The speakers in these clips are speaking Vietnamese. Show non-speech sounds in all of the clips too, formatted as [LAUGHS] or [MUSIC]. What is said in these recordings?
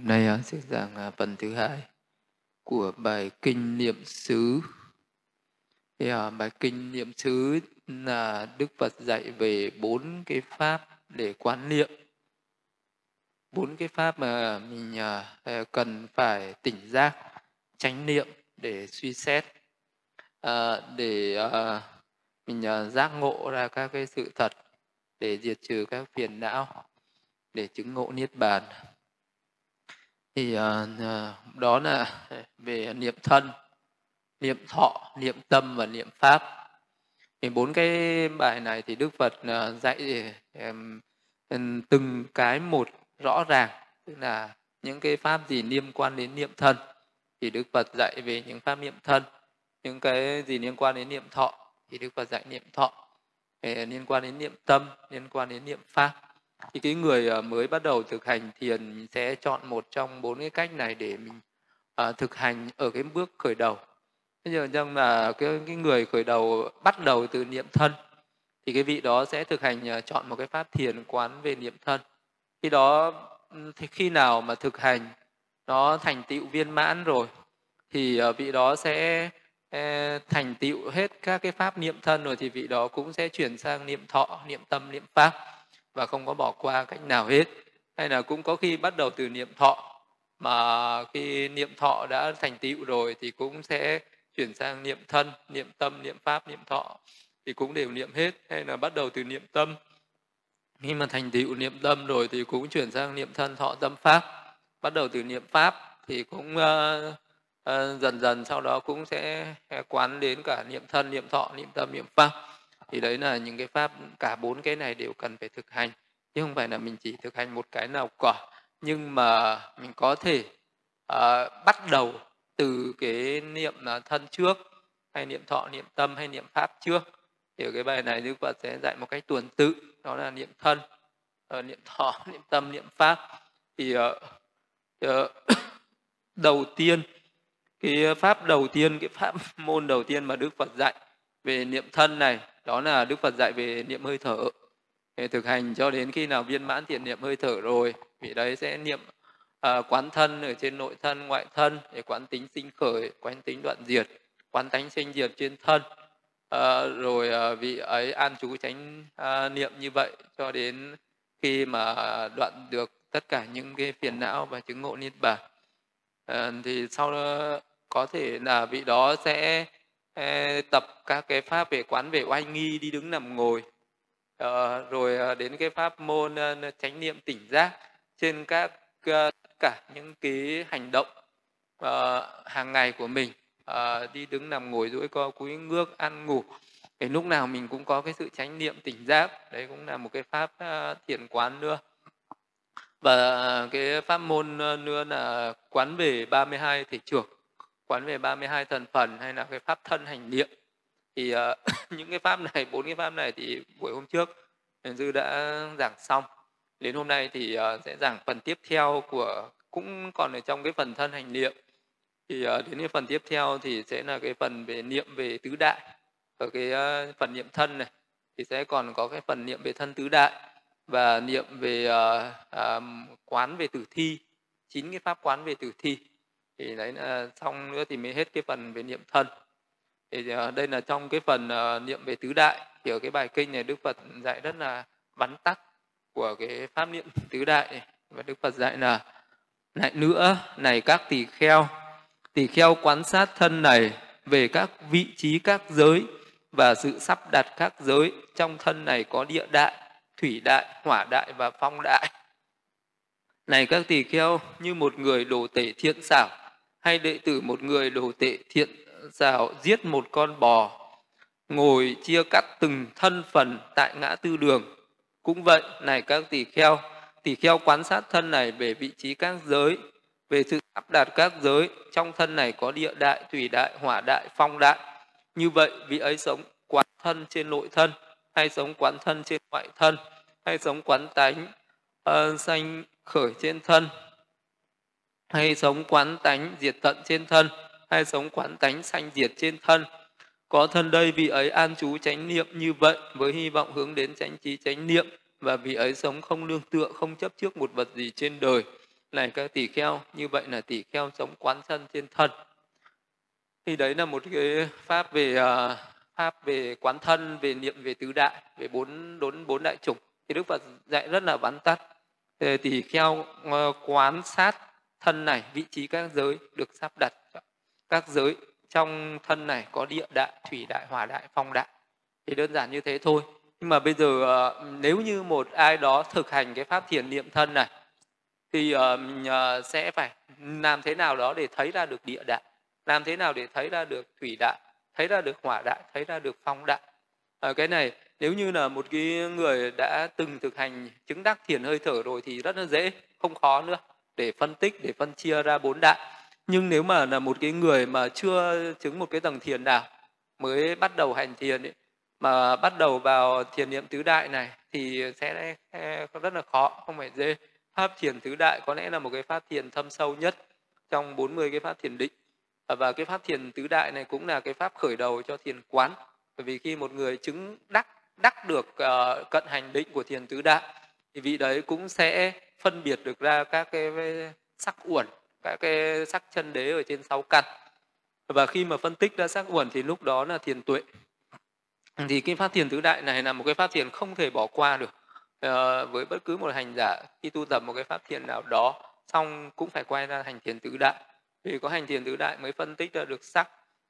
Hôm nay sẽ giảng phần thứ hai của bài kinh niệm xứ. Thì à, bài kinh niệm xứ là Đức Phật dạy về bốn cái pháp để quán niệm. Bốn cái pháp mà mình à, à cần phải tỉnh giác, tránh niệm để suy xét, à, để à, mình à, giác ngộ ra các cái sự thật, để diệt trừ các phiền não, để chứng ngộ niết bàn thì uh, đó là [LAUGHS] về niệm thân niệm thọ niệm tâm và niệm pháp. Thì bốn cái bài này thì đức phật uh, dạy um, từng cái một rõ ràng. Tức là những cái pháp gì liên quan đến niệm thân thì đức phật dạy về những pháp niệm thân. Những cái gì liên quan đến niệm thọ thì đức phật dạy niệm thọ. Liên quan đến niệm tâm liên quan đến niệm pháp thì cái người ờ, mới bắt đầu thực hành thiền ờ, sẽ chọn một trong bốn cái cách này để mình uh, thực hành ở cái bước khởi đầu. Bây giờ rằng là cái, cái người khởi đầu bắt đầu từ niệm thân thì cái vị đó sẽ thực hành uh, chọn một cái pháp thiền quán về niệm thân. Khi đó thì khi nào mà thực hành nó thành tựu viên mãn rồi thì uh, vị đó sẽ thành tựu hết các cái pháp niệm thân rồi thì vị đó cũng sẽ chuyển sang niệm thọ niệm tâm niệm pháp và không có bỏ qua cách nào hết. Hay là cũng có khi bắt đầu từ niệm thọ mà khi niệm thọ đã thành tựu rồi thì cũng sẽ chuyển sang niệm thân niệm tâm niệm pháp niệm thọ thì cũng đều niệm hết. Hay là bắt đầu từ niệm tâm. Khi mà thành tựu niệm tâm rồi thì cũng chuyển sang niệm thân thọ tâm pháp. Bắt đầu từ niệm pháp thì cũng uh, uh, dần dần sau đó cũng sẽ quán đến cả niệm thân niệm thọ niệm tâm niệm pháp thì đấy là những cái pháp cả bốn cái này đều cần phải thực hành. Chứ không phải là mình chỉ thực hành một cái nào cả nhưng mà mình có thể uh, bắt đầu từ cái niệm là thân trước hay niệm thọ niệm tâm hay niệm pháp trước. Thì ở cái bài này đức phật sẽ dạy một cách tuần tự đó là niệm thân uh, niệm thọ [LAUGHS] niệm tâm niệm pháp. Thì uh, [COUGHS] uh, đầu tiên cái pháp đầu tiên cái pháp [LAUGHS] môn đầu tiên mà đức phật dạy về niệm thân này đó là đức phật dạy về niệm hơi thở. Để thực hành cho đến khi nào viên mãn thiện niệm hơi thở rồi vị đấy sẽ niệm à, quán thân ở trên nội thân ngoại thân để quán tính sinh khởi quán tính đoạn diệt quán tánh sinh diệt trên thân. À, rồi à, vị ấy an trú tránh à, niệm như vậy cho đến khi mà đoạn được tất cả những cái phiền não và chứng ngộ niết bàn. À, thì sau đó có thể là vị đó sẽ tập các cái pháp về quán về oai nghi, đi đứng nằm ngồi. Ờ, rồi ờ, đến cái pháp môn ờ, chánh niệm tỉnh giác. Trên các tất cả những cái hành động hàng ngày của mình đi đứng nằm ngồi duỗi co, cúi ngước, ăn ngủ. Thì lúc nào mình cũng có cái sự chánh niệm tỉnh giác. Đấy cũng là một cái pháp thiền quán nữa. Và cái pháp môn nữa là quán về 32 thể trưởng quán về 32 thần phần hay là cái pháp thân hành niệm. Thì uh, [COUGHS] những cái pháp này bốn cái pháp này thì buổi hôm trước Huyền dư đã giảng xong. Đến hôm nay thì uh, sẽ giảng phần tiếp theo của cũng còn ở trong cái phần thân hành niệm. Thì uh, đến cái phần tiếp theo thì sẽ là cái phần về niệm về tứ đại. Ở cái uh, phần niệm thân này thì sẽ còn có cái phần niệm về thân tứ đại và niệm về uh, uh, quán về tử thi chín cái pháp quán về tử thi thì đấy là xong nữa thì mới hết cái phần về niệm thân thì à, đây là trong cái phần uh, niệm về tứ đại. Thì ở cái bài kinh này đức phật dạy rất là vắn tắt của cái pháp niệm tứ đại này. và đức phật dạy là lại nữa này các tỳ kheo tỳ kheo quan sát thân này về các vị trí các giới và sự sắp đặt các giới. Trong thân này có địa đại thủy đại hỏa đại và phong đại. Này các tỳ kheo như một người đồ tể thiện xảo hay đệ tử một người đồ tệ thiện xảo giết một con bò ngồi chia cắt từng thân phần tại ngã tư đường. Cũng vậy này các tỷ kheo tỷ kheo quan sát thân này về vị trí các giới về sự áp đặt các giới trong thân này có địa đại thủy đại hỏa đại phong đại. Như vậy vị ấy sống quán thân trên nội thân hay sống quán thân trên ngoại thân hay sống quán tánh uh, sanh khởi trên thân hay sống quán tánh diệt tận trên thân hay sống quán tánh sanh diệt trên thân. Có thân đây vị ấy an trú chánh niệm như vậy với hy vọng hướng đến chánh trí chánh niệm và vị ấy sống không nương tựa không chấp trước một vật gì trên đời. Này các tỷ kheo như vậy là tỷ kheo sống quán thân trên thân. Thì đấy là một cái pháp về uh, pháp về quán thân về niệm về tứ đại về bốn bốn bốn đại chủng. Thì đức phật dạy rất là vắn tắt. Tỷ kheo uh, quán sát thân này vị trí các giới được sắp đặt. Các giới trong thân này có địa đại thủy đại hỏa đại phong đại. Thì đơn giản như thế thôi. Nhưng mà bây giờ ờ, nếu như một ai đó thực hành cái pháp thiền niệm thân này thì ờ, sẽ phải làm thế nào đó để thấy ra được địa đại làm thế nào để thấy ra được thủy đại thấy ra được hỏa đại thấy ra được phong đại. À, cái này nếu như là một cái người đã từng thực hành chứng đắc thiền hơi thở rồi thì rất là dễ không khó nữa để phân tích để phân chia ra bốn đại. Nhưng nếu mà là một cái người mà chưa chứng một cái tầng thiền nào mới bắt đầu hành thiền ấy, mà bắt đầu vào thiền niệm tứ đại này thì sẽ rất là khó không phải dễ. Pháp thiền tứ đại có lẽ là một cái pháp thiền thâm sâu nhất trong 40 cái pháp thiền định. Và cái pháp thiền tứ đại này cũng là cái pháp khởi đầu cho thiền quán. Bởi vì khi một người chứng đắc đắc được uh, cận hành định của thiền tứ đại thì vị đấy cũng sẽ phân biệt được ra các cái sắc uẩn các cái sắc chân đế ở trên sáu căn. Và khi mà phân tích ra sắc uẩn thì lúc đó là thiền tuệ. Thì cái phát thiền tứ đại này là một cái pháp thiền không thể bỏ qua được. À, với bất cứ một hành giả khi tu tập một cái pháp thiền nào đó xong cũng phải quay ra hành thiền tứ đại. Vì có hành thiền tứ đại mới phân tích ra được sắc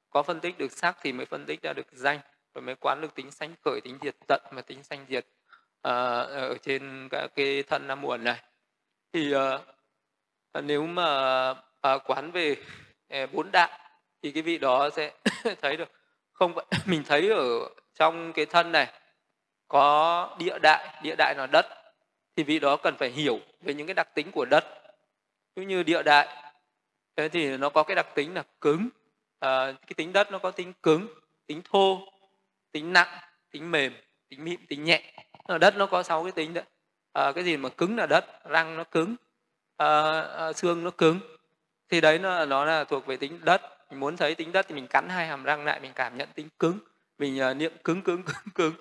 có phân tích được sắc thì mới phân tích ra được danh rồi mới quán được tính sanh khởi tính diệt tận và tính sanh diệt à, ở trên các cái thân năm muộn này thì uh, nếu mà uh, quán về uh, bốn đại thì cái vị đó sẽ [LAUGHS] thấy được. Không vậy [LAUGHS] mình thấy ở trong cái thân này có địa đại địa đại là đất thì vị đó cần phải hiểu về những cái đặc tính của đất. Cũng như địa đại thế thì nó có cái đặc tính là cứng à, cái tính đất nó có tính cứng tính thô tính nặng tính mềm tính mịn tính nhẹ. Đất nó có sáu cái tính đấy à, cái gì mà cứng là đất răng nó cứng à, à, xương nó cứng. Thì đấy nó nó là thuộc về tính đất. Mình muốn thấy tính đất thì mình cắn hai hàm răng lại mình cảm nhận tính cứng. Mình uh, niệm cứng cứng cứng cứng.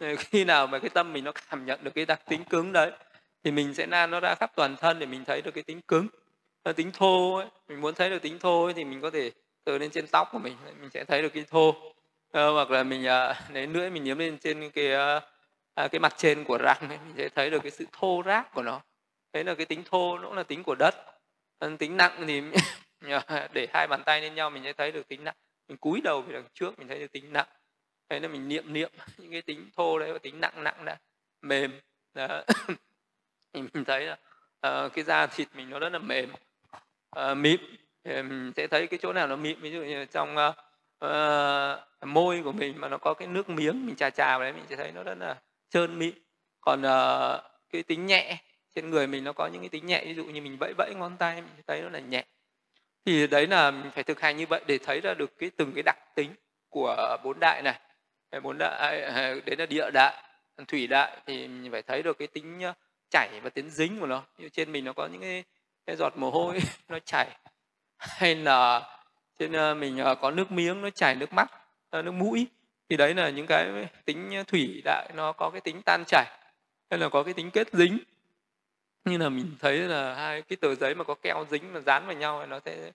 [LAUGHS] Khi nào mà cái tâm mình nó cảm nhận được cái đặc tính cứng đấy thì mình sẽ lan nó ra khắp toàn thân để mình thấy được cái tính cứng. Tính thô ấy, mình muốn thấy được tính thô ấy, thì mình có thể từ lên trên tóc của mình mình sẽ thấy được cái thô. À, hoặc là mình à, [LAUGHS] lấy lưỡi mình nhắm lên trên cái à, À, cái mặt trên của răng ấy, mình sẽ thấy được cái sự thô ráp của nó. Đấy là cái tính thô nó cũng là tính của đất. Tính nặng thì [LAUGHS] để hai bàn tay lên nhau mình sẽ thấy được tính nặng. Mình cúi đầu về đằng trước mình thấy được tính nặng. Thế là mình niệm niệm [LAUGHS] những cái tính thô đấy và tính nặng nặng đã mềm. Đó. [LAUGHS] mình thấy là uh, cái da thịt mình nó rất là mềm. Uh, mịn. Mình sẽ thấy cái chỗ nào nó mịn ví dụ như trong uh, uh, môi của mình mà nó có cái nước miếng mình chà chà vào đấy mình sẽ thấy nó rất là trơn mịn. Còn uh, cái tính nhẹ trên người mình nó có những cái tính nhẹ ví dụ như mình vẫy vẫy ngón tay mình thấy nó là nhẹ. Thì đấy là mình phải thực hành như vậy để thấy ra được cái từng cái đặc tính của bốn đại này. Bốn đại à, à, đấy là địa đại thủy đại thì mình phải thấy được cái tính ờ, chảy và tính dính của nó. Như trên mình nó có những cái cái giọt mồ hôi [LAUGHS] nó chảy. Hay là trên ờ, mình có nước miếng nó chảy nước mắt nước mũi thì đấy là những cái tính thủy đại nó có cái tính tan chảy hay là có cái tính kết dính. Như là mình thấy là hai cái tờ giấy mà có keo dính mà dán vào nhau nó sẽ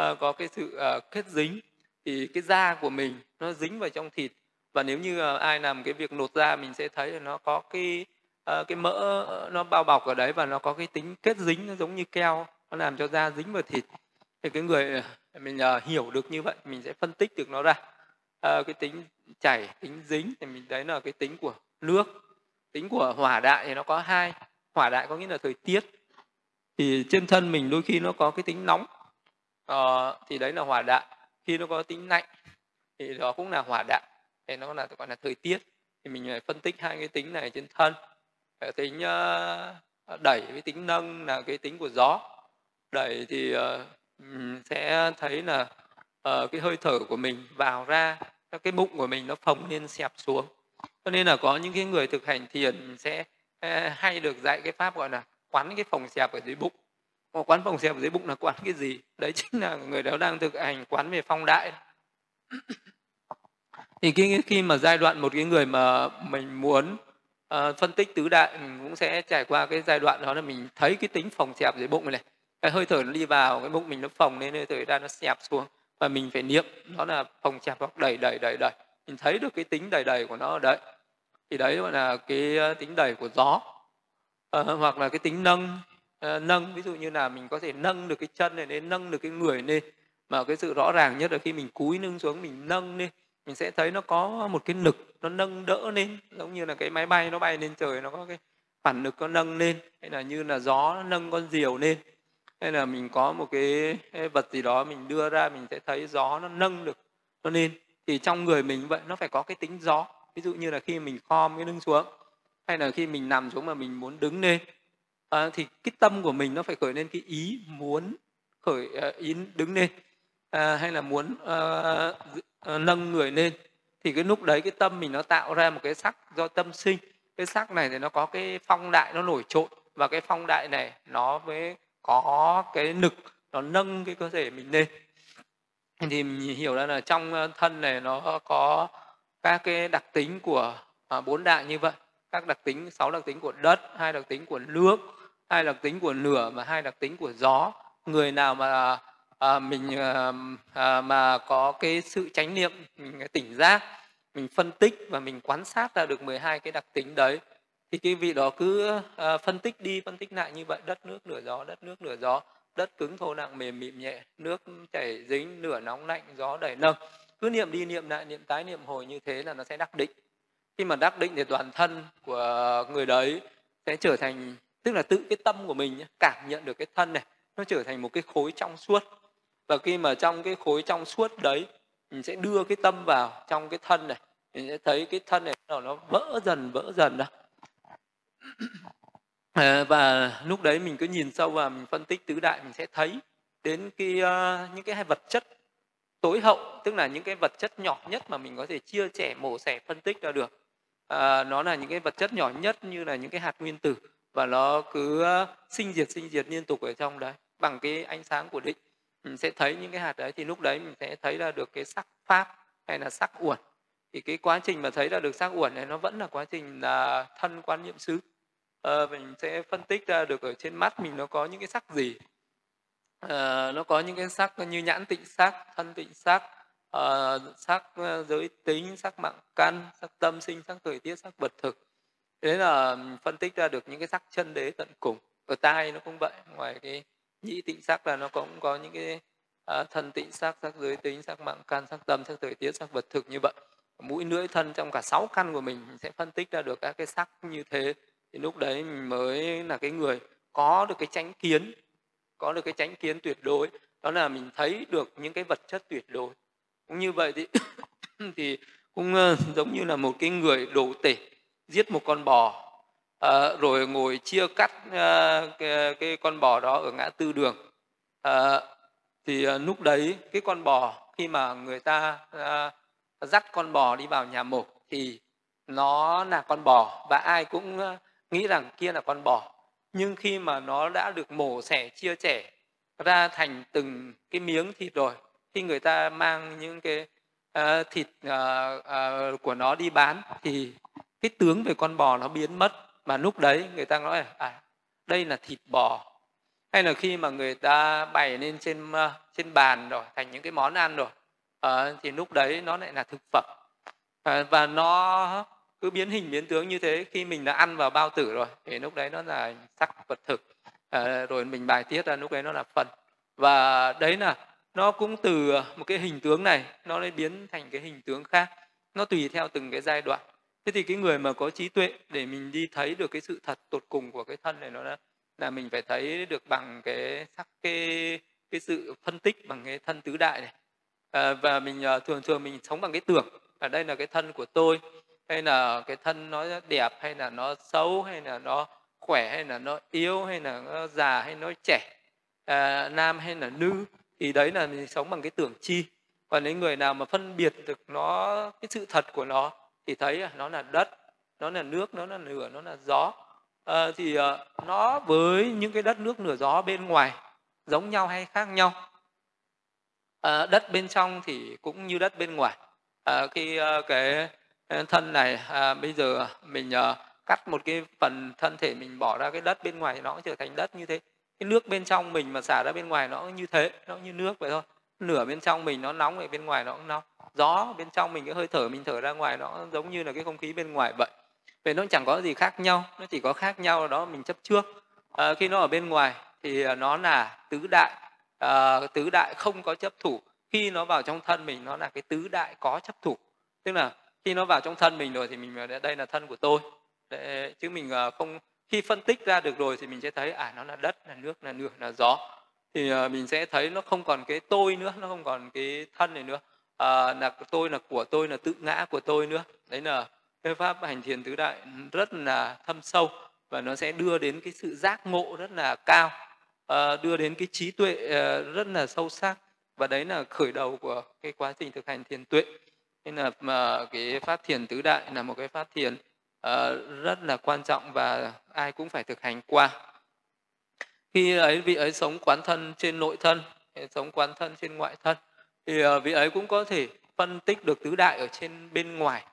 uh, có cái sự uh, kết dính. Thì cái da của mình nó dính vào trong thịt và nếu như uh, ai làm cái việc lột da mình sẽ thấy là nó có cái uh, cái mỡ nó bao bọc ở đấy và nó có cái tính kết dính nó giống như keo nó làm cho da dính vào thịt. Thì cái người mình uh, hiểu được như vậy mình sẽ phân tích được nó ra. Uh, cái tính chảy tính dính thì mình đấy là cái tính của nước tính của hỏa đại thì nó có hai. Hỏa đại có nghĩa là thời tiết. Thì trên thân mình đôi khi nó có cái tính nóng ờ, thì đấy là hỏa đại. Khi nó có tính lạnh thì đó cũng là hỏa đại. Thì nó là gọi là thời tiết. Thì mình phải phân tích hai cái tính này trên thân. Tính uh, đẩy với tính nâng là cái tính của gió. Đẩy thì uh, sẽ thấy là uh, cái hơi thở của mình vào ra cái bụng của mình nó phồng lên xẹp xuống. Cho nên là có những cái người thực hành thiền sẽ ờ, hay được dạy cái pháp gọi là quán cái phòng xẹp ở dưới bụng. Mà quán phòng xẹp ở dưới bụng là quán cái gì? Đấy chính là người đó đang thực hành quán về phong đại. Thì khi, khi mà giai đoạn một cái người mà mình muốn uh, phân tích tứ đại mình cũng sẽ trải qua cái giai đoạn đó là mình thấy cái tính phòng xẹp dưới bụng này. Cái hơi thở nó đi vào cái bụng mình nó phồng lên hơi thở ra nó xẹp xuống và mình phải niệm đó là phòng chạp hoặc đẩy đẩy đẩy đẩy. Mình thấy được cái tính đẩy đẩy của nó ở đấy. Thì đấy gọi là cái ờ, tính đẩy của gió. À, hoặc là cái tính nâng à, nâng. Ví dụ như là mình có thể nâng được cái chân này lên nâng được cái người lên. Mà cái sự rõ ràng nhất là khi mình cúi lưng xuống mình nâng lên mình sẽ thấy nó có một cái lực nó nâng đỡ lên. Giống như là cái máy bay nó bay lên trời nó có cái phản lực nó nâng lên. Hay là như là gió nó nâng con diều lên hay là mình có một cái vật gì đó mình đưa ra mình sẽ thấy gió nó nâng được cho nên thì trong người mình vậy nó phải có cái tính gió. Ví dụ như là khi mình khom cái lưng xuống hay là khi mình nằm xuống mà mình muốn đứng lên à, thì cái tâm của mình nó phải khởi lên cái ý muốn khởi à, ý đứng lên à, hay là muốn à, à, nâng người lên. Thì cái lúc đấy cái tâm mình nó tạo ra một cái sắc do tâm sinh. Cái sắc này thì nó có cái phong đại nó nổi trội và cái phong đại này nó với có cái lực nó nâng cái cơ thể mình lên. Thì mình hiểu ra là trong ờ, thân này nó có các cái đặc tính của à, bốn đại như vậy. Các đặc tính sáu đặc tính của đất hai đặc tính của nước hai đặc tính của lửa và hai đặc tính của gió. Người nào mà à, mình à, à, mà có cái sự chánh niệm mình tỉnh giác mình phân tích và mình quan sát ra được 12 cái đặc tính đấy thì cái vị đó cứ uh, phân tích đi phân tích lại như vậy. Đất nước nửa gió đất nước nửa gió. Đất cứng thô nặng mềm mịn nhẹ. Nước chảy dính lửa nóng lạnh gió đẩy nâng. Cứ niệm đi niệm lại niệm tái niệm hồi như thế là nó sẽ đắc định. Khi mà đắc định thì toàn thân của người đấy sẽ trở thành tức là tự cái tâm của mình cảm nhận được cái thân này nó trở thành một cái khối trong suốt. Và khi mà trong cái khối trong suốt đấy mình sẽ đưa cái tâm vào trong cái thân này. Mình sẽ thấy cái thân này nó vỡ dần vỡ dần ra à, và lúc đấy mình cứ nhìn sâu và mình phân tích tứ đại mình sẽ thấy đến cái uh, những cái hai vật chất tối hậu tức là những cái vật chất nhỏ nhất mà mình có thể chia sẻ mổ xẻ phân tích ra được. À, nó là những cái vật chất nhỏ nhất như là những cái hạt nguyên tử và nó cứ uh, sinh diệt sinh diệt liên tục ở trong đấy bằng cái ánh sáng của định mình sẽ thấy những cái hạt đấy thì lúc đấy mình sẽ thấy ra được cái sắc pháp hay là sắc uẩn. Thì cái quá trình mà thấy ra được sắc uẩn này nó vẫn là quá trình là thân quan niệm xứ à, mình sẽ phân tích ra được ở trên mắt mình nó có những cái sắc gì. À, nó có những cái sắc như nhãn tịnh sắc thân tịnh sắc à, sắc giới tính sắc mạng căn sắc tâm sinh sắc thời tiết sắc vật thực. Thế là phân tích ra được những cái sắc chân đế tận cùng. Ở tai nó cũng vậy ngoài cái nhĩ tịnh sắc là nó cũng có những cái à, thân tịnh sắc sắc giới tính sắc mạng căn sắc tâm sắc thời tiết sắc vật thực như vậy. Mũi lưỡi thân trong cả sáu căn của mình, mình sẽ phân tích ra được các cái sắc như thế thì lúc đấy mình mới là cái người có được cái chánh kiến có được cái chánh kiến tuyệt đối. Đó là mình thấy được những cái vật chất tuyệt đối. Cũng như vậy thì [COUGHS] thì cũng ờ, giống như là một cái người đồ tể giết một con bò à, rồi ngồi chia cắt à, cái, cái con bò đó ở ngã tư đường. À, thì à, lúc đấy cái con bò khi mà người ta à, dắt con bò đi vào nhà mổ thì nó là con bò và ai cũng nghĩ rằng kia là con bò. Nhưng khi mà nó đã được mổ xẻ chia sẻ ra thành từng cái miếng thịt rồi khi người ta mang những cái uh, thịt uh, uh, của nó đi bán thì cái tướng về con bò nó biến mất. Mà lúc đấy người ta nói à đây là thịt bò. Hay là khi mà người ta bày lên trên uh, trên bàn rồi thành những cái món ăn rồi uh, thì lúc đấy nó lại là thực phẩm. Uh, và nó cứ biến hình biến tướng như thế khi mình đã ăn vào bao tử rồi thì lúc đấy nó là sắc vật thực. À, rồi mình bài tiết ra lúc đấy nó là phần. Và đấy là nó cũng từ một cái hình tướng này nó lại biến thành cái hình tướng khác. Nó tùy theo từng cái giai đoạn. Thế thì cái người mà có trí tuệ để mình đi thấy được cái sự thật tột cùng của cái thân này nó là, là mình phải thấy được bằng cái sắc cái cái sự phân tích bằng cái thân tứ đại này. À, và mình à, thường thường mình sống bằng cái tưởng. Ở đây là cái thân của tôi hay là cái thân nó đẹp hay là nó xấu hay là nó khỏe hay là nó yếu hay là nó già hay nó trẻ à, nam hay là nữ thì đấy là mình sống bằng cái tưởng chi. Còn những người nào mà phân biệt được nó cái sự thật của nó thì thấy à, nó là đất nó là nước nó là lửa nó là gió. À, thì à, nó với những cái đất nước lửa gió bên ngoài giống nhau hay khác nhau. À, đất bên trong thì cũng như đất bên ngoài. À, khi à, cái Ờ, thân này à, bây giờ mình à, cắt một cái phần thân thể mình bỏ ra cái đất bên ngoài nó cũng trở thành đất như thế. Cái nước bên trong mình mà xả ra bên ngoài nó cũng như thế nó như nước vậy thôi. Nửa bên trong mình nó nóng ở bên ngoài nó cũng nóng. Gió bên trong mình cái hơi thở mình thở ra ngoài nó giống như là cái không khí bên ngoài vậy. Vậy nó chẳng có gì khác nhau nó chỉ có khác nhau đó mình chấp trước. À, khi nó ở bên ngoài thì nó là tứ đại à, tứ đại không có chấp thủ. Khi nó vào trong thân mình nó là cái tứ đại có chấp thủ. Tức là khi nó vào trong thân mình rồi thì mình đây là thân của tôi. Để, chứ mình à, không khi phân tích ra được rồi thì mình sẽ thấy à nó là đất là nước là lửa, là gió. Thì uh, mình sẽ thấy nó không còn cái tôi nữa nó không còn cái thân này nữa. À, là tôi là của tôi là tự ngã của tôi nữa. Đấy là cái pháp hành thiền tứ đại rất là thâm sâu và nó sẽ đưa đến cái sự giác ngộ rất là cao à, đưa đến cái trí tuệ à, rất là sâu sắc. Và đấy là khởi đầu của cái quá trình thực hành thiền tuệ nên là mà cái phát thiền tứ đại là một cái phát thiền uh, rất là quan trọng và ai cũng phải thực hành qua. Khi ấy vị ấy sống quán thân trên nội thân sống quán thân trên ngoại thân thì uh, vị ấy cũng có thể phân tích được tứ đại ở trên bên ngoài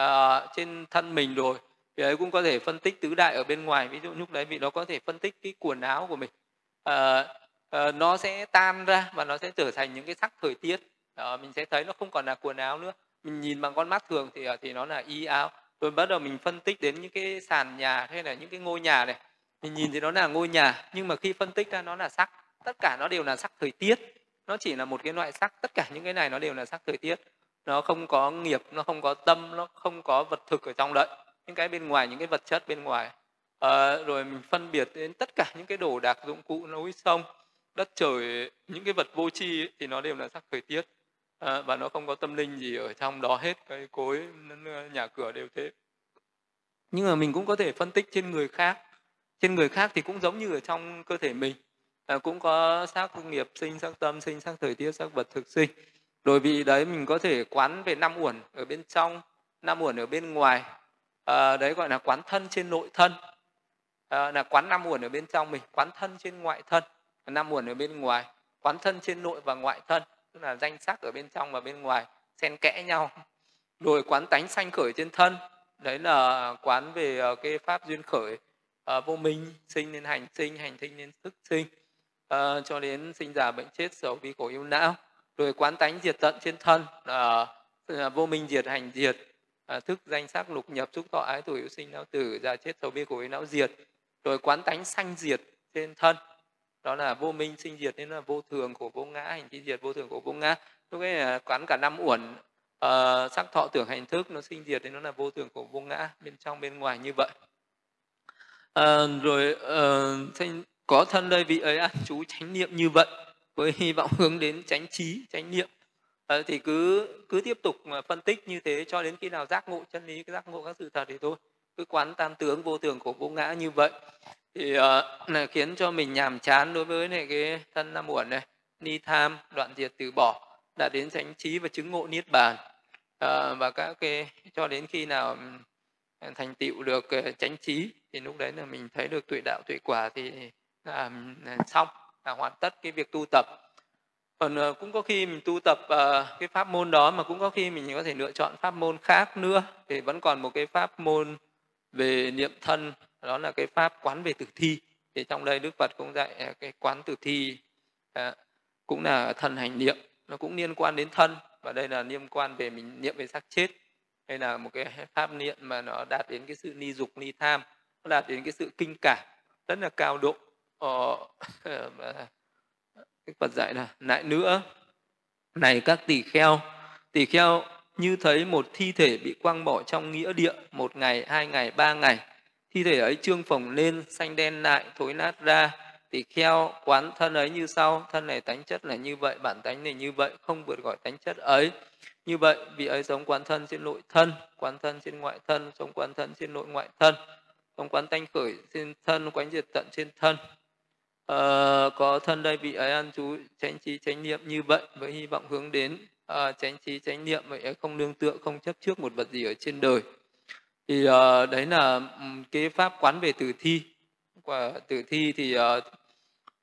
uh, trên thân mình rồi. Vị ấy cũng có thể phân tích tứ đại ở bên ngoài ví dụ lúc đấy vị nó có thể phân tích cái quần áo của mình. Uh, uh, nó sẽ tan ra và nó sẽ trở thành những cái sắc thời tiết. Uh, mình sẽ thấy nó không còn là quần áo nữa mình nhìn bằng con mắt thường thì ờ, thì nó là y áo. Rồi bắt đầu mình phân tích đến những cái sàn nhà hay là những cái ngôi nhà này. Mình nhìn thì nó là ngôi nhà nhưng mà khi phân tích ra nó là sắc. Tất cả nó đều là sắc thời tiết. Nó chỉ là một cái loại sắc tất cả những cái này nó đều là sắc thời tiết. Nó không có nghiệp nó không có tâm nó không có vật thực ở trong đấy. Những cái bên ngoài những cái vật chất bên ngoài. À, rồi mình phân biệt đến tất cả những cái đồ đạc dụng cụ núi sông đất trời những cái vật vô tri thì nó đều là sắc thời tiết à, và nó không có tâm linh gì ở trong đó hết cái cối nhà cửa đều thế. Nhưng mà mình cũng có thể phân tích trên người khác. Trên người khác thì cũng giống như ở trong cơ thể mình. À, cũng có sắc nghiệp sinh sắc tâm sinh sắc thời tiết sắc vật thực sinh. Rồi vì đấy mình có thể quán về năm uẩn ở bên trong năm uẩn ở bên ngoài. À, đấy gọi là quán thân trên nội thân. À, là quán năm uẩn ở bên trong mình quán thân trên ngoại thân năm uẩn ở bên ngoài quán thân trên nội và ngoại thân tức là danh sắc ở bên trong và bên ngoài xen kẽ nhau. Rồi quán tánh sanh khởi trên thân. Đấy là quán về ờ, cái pháp duyên khởi à, vô minh sinh nên hành sinh hành sinh nên thức sinh. À, cho đến sinh già bệnh chết sầu bi khổ yêu não. Rồi quán tánh diệt tận trên thân à, vô minh diệt hành diệt. À, thức danh sắc lục nhập xúc thọ ái tuổi yêu sinh não tử già chết sầu bi khổ yêu não diệt. Rồi quán tánh sanh diệt trên thân đó là vô minh sinh diệt nên là vô thường khổ vô ngã hành chi diệt vô thường khổ vô ngã. Lúc ấy là quán cả năm uẩn uh, sắc thọ tưởng hành thức nó sinh diệt nên nó là vô thường khổ vô ngã bên trong bên ngoài như vậy. Uh, rồi uh, có thân đây vị ấy ăn chú chánh niệm như vậy với hy vọng hướng đến chánh trí chánh niệm. À, thì cứ cứ tiếp tục mà phân tích như thế cho đến khi nào giác ngộ chân lý giác ngộ các sự thật thì thôi. Cứ quán tam tướng vô thường khổ vô ngã như vậy thì uh, là khiến cho mình nhàm chán đối với này cái thân năm uẩn này. Ni tham đoạn diệt từ bỏ đã đến chánh trí và chứng ngộ niết bàn. Uh, và các cái cho đến khi nào thành tựu được ờ, chánh trí thì lúc đấy là mình thấy được tuệ đạo tuệ quả thì là, xong là hoàn tất cái việc tu tập. Còn uh, cũng có khi mình tu tập uh, cái pháp môn đó mà cũng có khi mình có thể lựa chọn pháp môn khác nữa thì vẫn còn một cái pháp môn về niệm thân đó là cái pháp quán về tử thi. Thì trong đây đức phật cũng dạy à, cái quán tử thi à, cũng là thân hành niệm. Nó cũng liên quan đến thân và đây là liên quan về mình niệm về xác chết. Đây là một cái pháp niệm mà nó đạt đến cái sự ni dục ni tham nó đạt đến cái sự kinh cảm rất là cao độ. Ờ, [LAUGHS] Đức Phật dạy là lại nữa này các tỳ kheo tỳ kheo như thấy một thi thể bị quăng bỏ trong nghĩa địa một ngày hai ngày ba ngày thi thể ấy trương phồng lên xanh đen lại thối nát ra tỳ kheo quán thân ấy như sau thân này tánh chất là như vậy bản tánh này như vậy không vượt khỏi tánh chất ấy. Như vậy vị ấy sống quán thân trên nội thân quán thân trên ngoại thân sống quán thân trên nội ngoại thân sống quán tánh khởi trên thân quán diệt tận trên thân. Ờ, có thân đây vị ấy ăn chú tránh trí tránh niệm như vậy với hy vọng hướng đến ờ, à, tránh trí tránh niệm vậy ấy không nương tựa không chấp trước một vật gì ở trên đời thì uh, đấy là cái pháp quán về tử thi. Quả tử thi thì uh,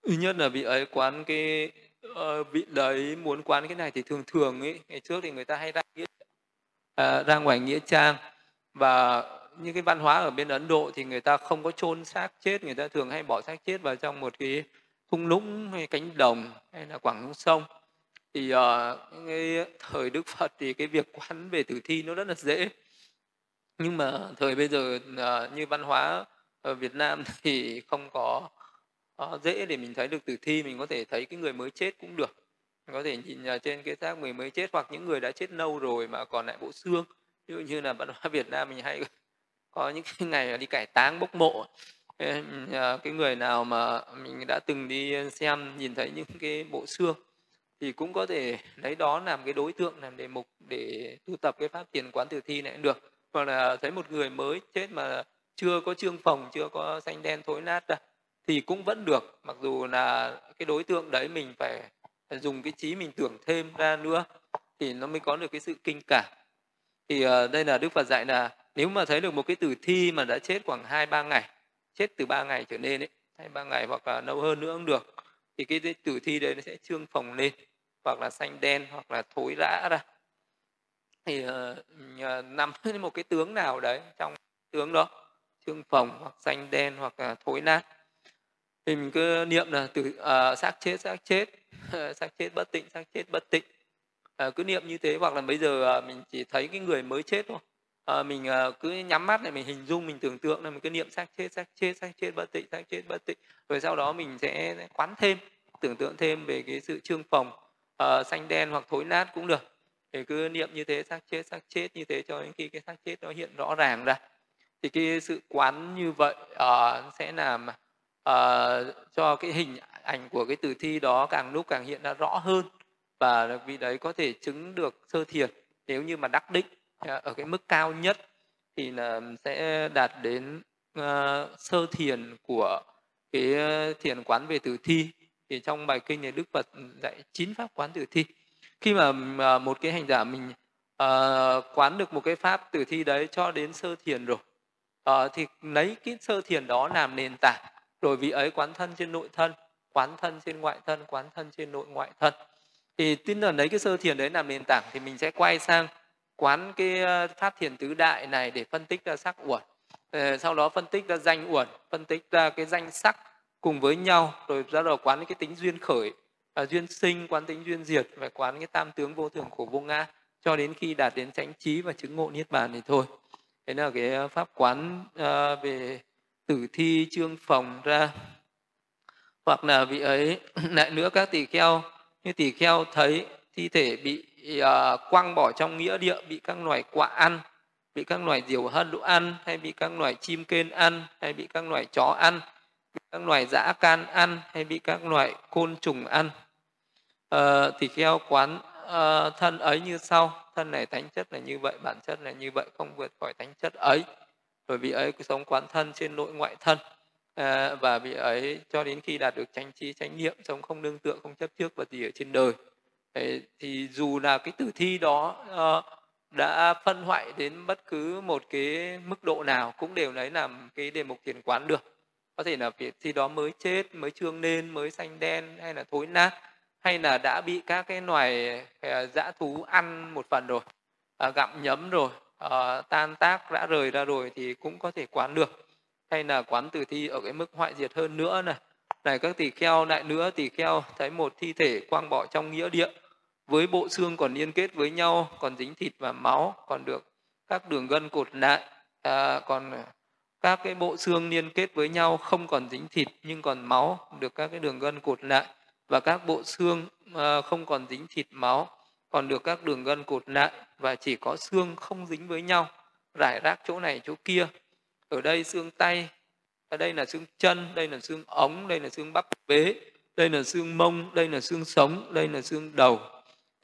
thứ nhất là vị ấy quán cái uh, vị đấy muốn quán cái này thì thường thường ấy ngày trước thì người ta hay ra nghĩa uh, ra ngoài nghĩa trang. Và như cái văn hóa ở bên Ấn Độ thì người ta không có chôn xác chết người ta thường hay bỏ xác chết vào trong một cái thung lũng hay cánh đồng hay là quảng sông. Thì uh, cái thời Đức Phật thì cái việc quán về tử thi nó rất là dễ nhưng mà thời bây giờ à, như văn hóa ở Việt Nam [LAUGHS] thì không có à, dễ để mình thấy được tử thi. Mình có thể thấy cái người mới chết cũng được. Mình có thể nhìn trên cái xác người mới chết hoặc những người đã chết lâu rồi mà còn lại bộ xương. Ví dụ như là văn hóa [LAUGHS] Việt Nam mình hay có những cái ngày đi cải táng bốc mộ. À, cái người nào mà mình đã từng đi xem, nhìn thấy những cái bộ xương thì cũng có thể lấy đó làm cái đối tượng, làm đề mục để tu tập cái pháp tiền quán tử thi này cũng được hoặc là thấy một người mới chết mà chưa có trương phòng chưa có xanh đen thối nát ra thì cũng vẫn được. Mặc dù là cái đối tượng đấy mình phải dùng cái trí mình tưởng thêm ra nữa thì nó mới có được cái sự kinh cảm. Thì uh, đây là đức phật dạy là nếu mà thấy được một cái tử thi mà đã chết khoảng hai ba ngày chết từ ba ngày trở lên ấy hai ba ngày hoặc là lâu hơn nữa cũng được thì cái tử thi đấy nó sẽ trương phồng lên hoặc là xanh đen hoặc là thối rã ra thì ờ, uh, nằm [LAUGHS] một cái tướng nào đấy trong tướng đó trương phồng hoặc xanh đen hoặc uh, thối nát. Thì mình cứ niệm là từ uh, xác chết xác chết [LAUGHS] xác chết bất tịnh xác chết bất tịnh. Uh, cứ niệm như thế hoặc là bây giờ uh, mình chỉ thấy cái người mới chết thôi. Uh, mình uh, cứ nhắm mắt này mình hình dung mình tưởng tượng là mình cứ niệm xác chết xác chết xác chết bất tịnh xác chết bất tịnh. Rồi sau đó mình sẽ quán thêm tưởng tượng thêm về cái sự trương phồng uh, xanh đen hoặc thối nát cũng được thì cứ niệm như thế xác chết xác chết như thế cho đến khi cái xác chết nó hiện rõ ràng ra. Thì cái sự quán như vậy uh, sẽ làm uh, cho cái hình ảnh của cái tử thi đó càng lúc càng hiện ra rõ hơn. Và vì đấy có thể chứng được sơ thiền. Nếu như mà đắc định ờ, ở cái mức cao nhất thì là sẽ đạt đến uh, sơ thiền của cái thiền quán về tử thi. Thì trong bài kinh này Đức Phật dạy chín pháp quán tử thi khi mà à, một cái hành giả mình uh, quán được một cái pháp tử thi đấy cho đến sơ thiền rồi uh, thì lấy cái sơ thiền đó làm nền tảng. Rồi vị ấy quán thân trên nội thân quán thân trên ngoại thân quán thân trên nội ngoại thân. Thì tin là lấy cái sơ thiền đấy làm nền tảng thì mình sẽ quay sang quán cái ờ, pháp thiền tứ đại này để phân tích ra sắc uẩn. Ờ, sau đó phân tích ra danh uẩn phân tích ra cái danh sắc cùng với nhau rồi ra đầu quán cái tính duyên khởi à, duyên sinh quán tính duyên diệt và quán cái tam tướng vô thường của vô ngã cho đến khi đạt đến chánh trí và chứng ngộ niết bàn thì thôi. Thế là cái ờ, pháp quán à, về tử thi trương phòng ra hoặc là vị ấy [CLEARS THROAT] lại nữa các tỳ kheo. Như tỳ kheo thấy thi thể bị uh, quăng bỏ trong nghĩa địa bị các loài quạ ăn bị các loài diều hân lũ ăn hay bị các loài chim kên ăn hay bị các loài chó ăn bị các loài dã can ăn hay bị các loài côn trùng ăn à, thì kheo quán à, thân ấy như sau. Thân này tánh chất là như vậy bản chất là như vậy không vượt khỏi tánh chất ấy. Bởi vì ấy sống quán thân trên nội ngoại thân. À, và vì ấy cho đến khi đạt được chánh trí chánh niệm sống không nương tựa không chấp trước và gì ở trên đời. Đấy, thì dù là cái tử thi đó uh, đã phân hoại đến bất cứ một cái mức độ nào cũng đều lấy làm cái đề mục thiền quán được. Có thể là việc thi đó mới chết mới trương nên mới xanh đen hay là thối nát hay là đã bị các cái loài ờ, dã thú ăn một phần rồi à, gặm nhấm rồi à, tan tác đã rời ra rồi thì cũng có thể quán được. Hay là quán tử thi ở cái mức hoại diệt hơn nữa này. Này các tỳ kheo lại nữa tỳ kheo thấy một thi thể quang bỏ trong nghĩa địa với bộ xương còn liên kết với nhau còn dính thịt và máu còn được các đường gân cột lại à, còn các cái bộ xương liên kết với nhau không còn dính thịt nhưng còn máu được các cái đường gân cột lại và các bộ xương ờ, không còn dính thịt máu, còn được các đường gân cột lại và chỉ có xương không dính với nhau. Rải rác chỗ này chỗ kia. Ở đây xương tay ở đây là xương chân, đây là xương ống, đây là xương bắp bế, đây là xương mông, đây là xương sống, đây là xương đầu.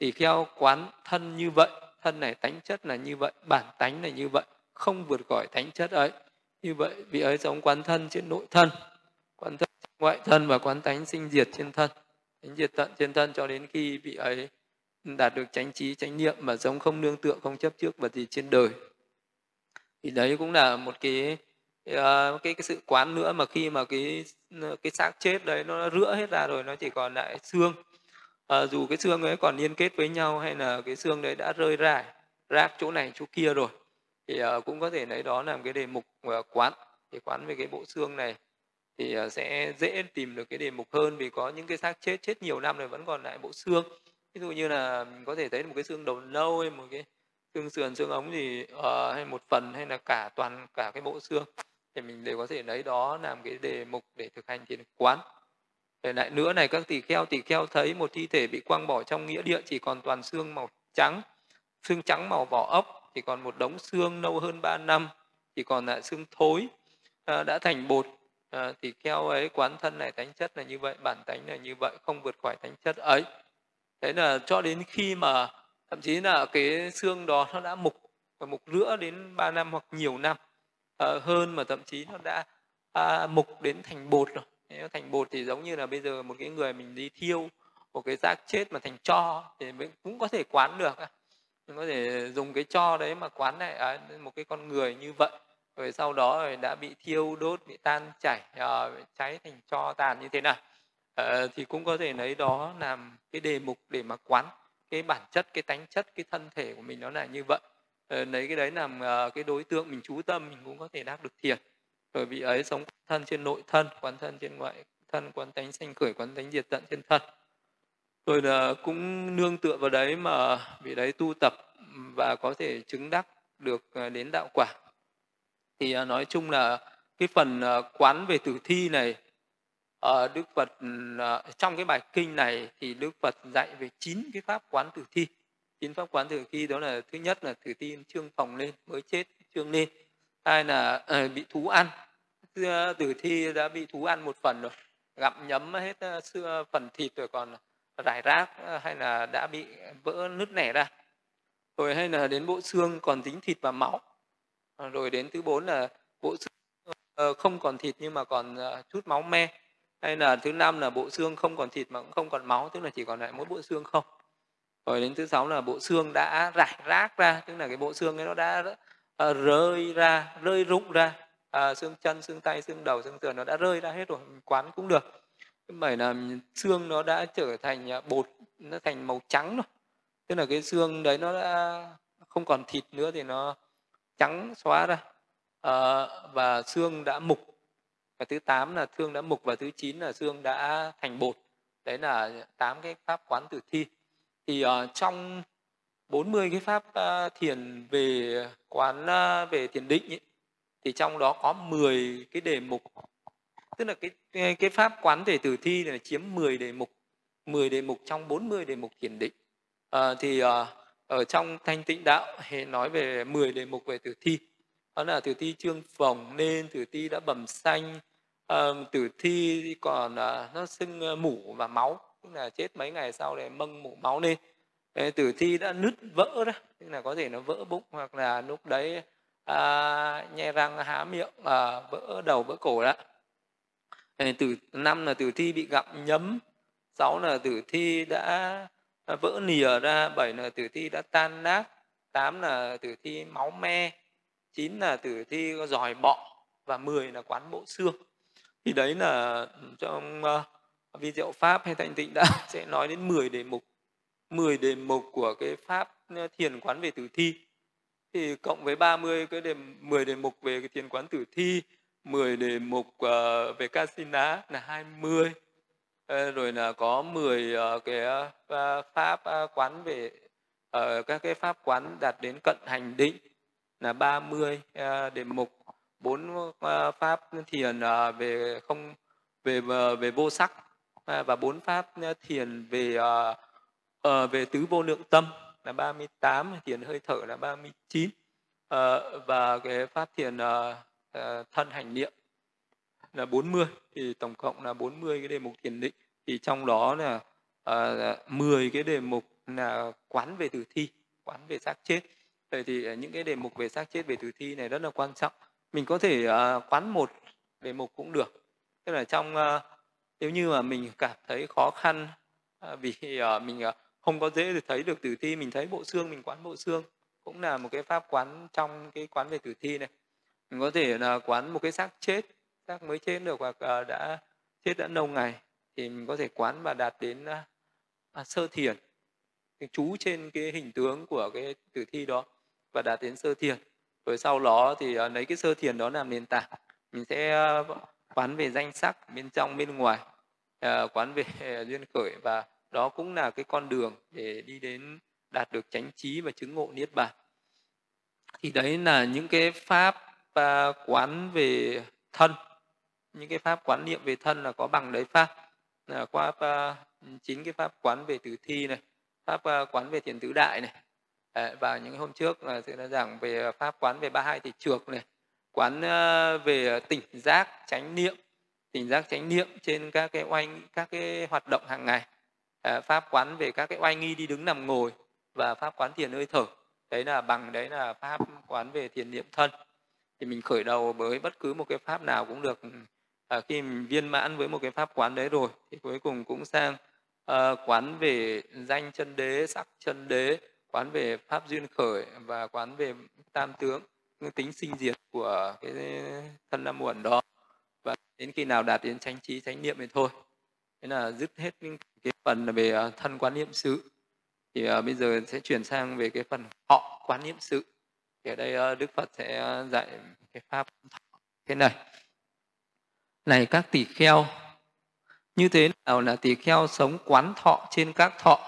Thì theo quán thân như vậy, thân này tánh chất là như vậy, bản tánh là như vậy, không vượt khỏi tánh chất ấy. Như vậy vị ấy sống quán thân trên nội thân, quán thân ngoại thân và quán tánh sinh diệt trên thân đến diệt tận trên thân cho đến khi vị ấy đạt được chánh trí chánh niệm mà sống không nương tựa không chấp trước vật gì trên đời. Thì đấy cũng là một cái ờ, cái cái sự quán nữa mà khi mà cái cái xác chết đấy nó rửa hết ra rồi nó chỉ còn lại xương. À, dù cái xương ấy còn liên kết với nhau hay là cái xương đấy đã rơi rải rác chỗ này chỗ kia rồi thì uh, cũng có thể lấy đó làm cái đề mục uh, quán thì quán về cái bộ xương này thì à, sẽ dễ tìm được cái đề mục hơn vì có những cái xác chết chết nhiều năm rồi vẫn còn lại bộ xương. Ví dụ như là mình có thể thấy một cái xương đầu lâu, hay một cái xương sườn xương ống gì uh, hay một phần hay là cả toàn cả cái bộ xương thì mình đều có thể lấy đó làm cái đề mục để thực hành thiền quán. Để lại nữa này các tỳ kheo tỳ kheo thấy một thi thể bị quăng bỏ trong nghĩa địa chỉ còn toàn xương màu trắng xương trắng màu vỏ ốc chỉ còn một đống xương lâu hơn 3 năm chỉ còn lại xương thối à, đã thành bột à, thì kheo ấy quán thân này thánh chất là như vậy bản tánh là như vậy không vượt khỏi thánh chất ấy. Thế là cho đến khi mà thậm chí là cái xương đó nó đã mục và mục rữa đến 3 năm hoặc nhiều năm à, hơn mà thậm chí nó đã à, mục đến thành bột rồi. Nếu thành bột thì giống như là bây giờ một cái người mình đi thiêu một cái xác chết mà thành cho thì mình cũng có thể quán được mình có thể dùng cái cho đấy mà quán lại à, một cái con người như vậy rồi sau đó rồi đã bị thiêu đốt bị tan chảy uh, cháy thành cho tàn như thế nào. Uh, thì cũng có thể lấy đó làm cái đề mục để mà quán cái bản chất cái tánh chất cái thân thể của mình nó là như vậy. Uh, lấy cái đấy làm uh, cái đối tượng mình chú tâm mình cũng có thể đắc được thiền. Rồi vị ấy sống thân trên nội thân quán thân trên ngoại thân quán tánh sanh khởi quán tánh diệt tận trên thân. Rồi là cũng nương tựa vào đấy mà vị đấy tu tập và có thể chứng đắc được đến đạo quả thì à, nói chung là cái phần à, quán về tử thi này ờ, Đức Phật à, trong cái bài kinh này thì Đức Phật dạy về chín cái pháp quán tử thi. Chín pháp quán tử thi đó là, thứ nhất là tử thi trương phòng lên, mới chết trương lên. Hai là ờ, bị thú ăn. Tử thi đã bị thú ăn một phần rồi, gặm nhấm hết xưa phần thịt rồi còn rải rác hay là đã bị vỡ nứt nẻ ra. Rồi hay là đến bộ xương còn dính thịt và máu. Ờ, rồi đến thứ bốn là bộ xương ờ, không còn thịt nhưng mà còn ờ, chút máu me. Hay là thứ năm là bộ xương không còn thịt mà cũng không còn máu tức là chỉ còn lại mỗi bộ xương không. Rồi đến thứ sáu là bộ xương đã rải rác ra tức là cái bộ xương ấy nó đã rơi ra rơi rụng ra. À, xương chân xương tay xương đầu xương sườn nó đã rơi ra hết rồi quán cũng được. Thứ bảy là xương nó đã trở thành bột nó thành màu trắng rồi. Tức là cái xương đấy nó đã không còn thịt nữa thì nó trắng xóa ra. À, và xương đã mục. Và thứ tám là xương đã mục và thứ chín là xương đã thành bột. Đấy là tám cái pháp quán tử thi. Thì uh, trong 40 cái pháp uh, thiền về quán uh, về thiền định ấy, thì trong đó có 10 cái đề mục. Tức là cái cái pháp quán về tử thi này chiếm 10 đề mục. 10 đề mục trong 40 đề mục thiền định. À, thì uh, ở trong thanh tịnh đạo hệ nói về 10 đề mục về tử thi. Đó là tử thi trương phồng nên tử thi đã bầm xanh um, tử thi còn uh, nó sưng à, mủ và máu tức là chết mấy ngày sau để mâng mủ máu lên. Tử thi đã nứt vỡ ra tức là có thể nó vỡ bụng hoặc là lúc đấy à, nhe răng há miệng à, vỡ đầu vỡ cổ đó. Từ năm là tử thi bị gặm nhấm sáu là tử thi đã vỡ nìa ra bảy là tử thi đã tan nát tám là tử thi máu me chín là tử thi có giòi bọ và mười là quán bộ xương. Thì đấy là ừ, trong uh, vi diệu pháp hay thanh tịnh đã [LAUGHS] sẽ nói đến 10 đề mục 10 đề mục của cái pháp ờ, thiền quán về tử thi. Thì cộng với 30 cái đề 10 đề mục về cái thiền quán tử thi 10 đề mục uh, về casina là 20 uh, Ờ, rồi là có 10 ờ, cái ờ, pháp quán về các cái pháp quán đạt đến cận hành định là 30 đề mục. Bốn pháp thiền về không, về về vô sắc và bốn pháp thiền về về tứ vô lượng tâm là 38 thiền hơi thở là 39 và cái pháp thiền thân hành niệm là 40 thì tổng cộng là 40 cái đề mục thiền định thì trong đó là ờ, uh, 10 cái đề mục là quán về tử thi quán về xác chết. Vậy thì ờ, những cái đề mục về xác chết về tử thi này rất là quan trọng. Mình có thể uh, quán một đề mục cũng được. Tức là trong uh, nếu như mà mình cảm thấy khó khăn uh, vì uh, mình uh, không có dễ để thấy được tử thi mình thấy bộ xương mình quán bộ xương cũng là một cái pháp quán trong cái quán về tử thi này. Mình có thể là quán một cái xác chết xác mới chết được hoặc uh, đã chết đã lâu ngày thì mình có thể quán và đạt đến à, sơ thiền. Cái chú trên cái hình tướng của cái tử thi đó và đạt đến sơ thiền. Rồi sau đó thì à, lấy cái sơ thiền đó làm nền tảng. Mình sẽ à, quán về danh sắc bên trong bên ngoài. À, quán về [LAUGHS] duyên khởi và đó cũng là cái con đường để đi đến đạt được chánh trí và chứng ngộ niết bàn. Thì đấy là những cái pháp à, quán về thân. Những cái pháp quán niệm về thân là có bằng đấy pháp. Ờ, là qua ờ, chín cái pháp quán về tử thi này, pháp ờ, quán về thiền tứ đại này. Và những hôm trước là sẽ đã giảng, về pháp quán về ba hai thì trược này, quán về tỉnh giác chánh niệm, tỉnh giác chánh niệm trên các cái oanh các cái hoạt động hàng ngày. Pháp quán về các cái oanh nghi đi đứng nằm ngồi và pháp quán thiền hơi thở đấy là bằng, đấy là pháp quán về thiền niệm thân. Thì mình khởi đầu với bất cứ một cái pháp nào cũng được ừ, à, khi mình viên mãn với một cái pháp quán đấy rồi thì cuối cùng cũng sang uh, quán về danh chân đế sắc chân đế quán về pháp duyên khởi và quán về tam tướng tính sinh diệt của cái thân năm muộn đó. Và đến khi nào đạt đến chánh trí chánh niệm thì thôi. Thế là dứt hết cái phần về ờ, thân quán niệm xứ. Thì uh, bây giờ sẽ chuyển sang về cái phần họ quán niệm sự thì ở đây uh, đức phật sẽ dạy cái pháp thế này này các tỷ kheo, như thế nào là tỷ kheo sống quán thọ trên các thọ?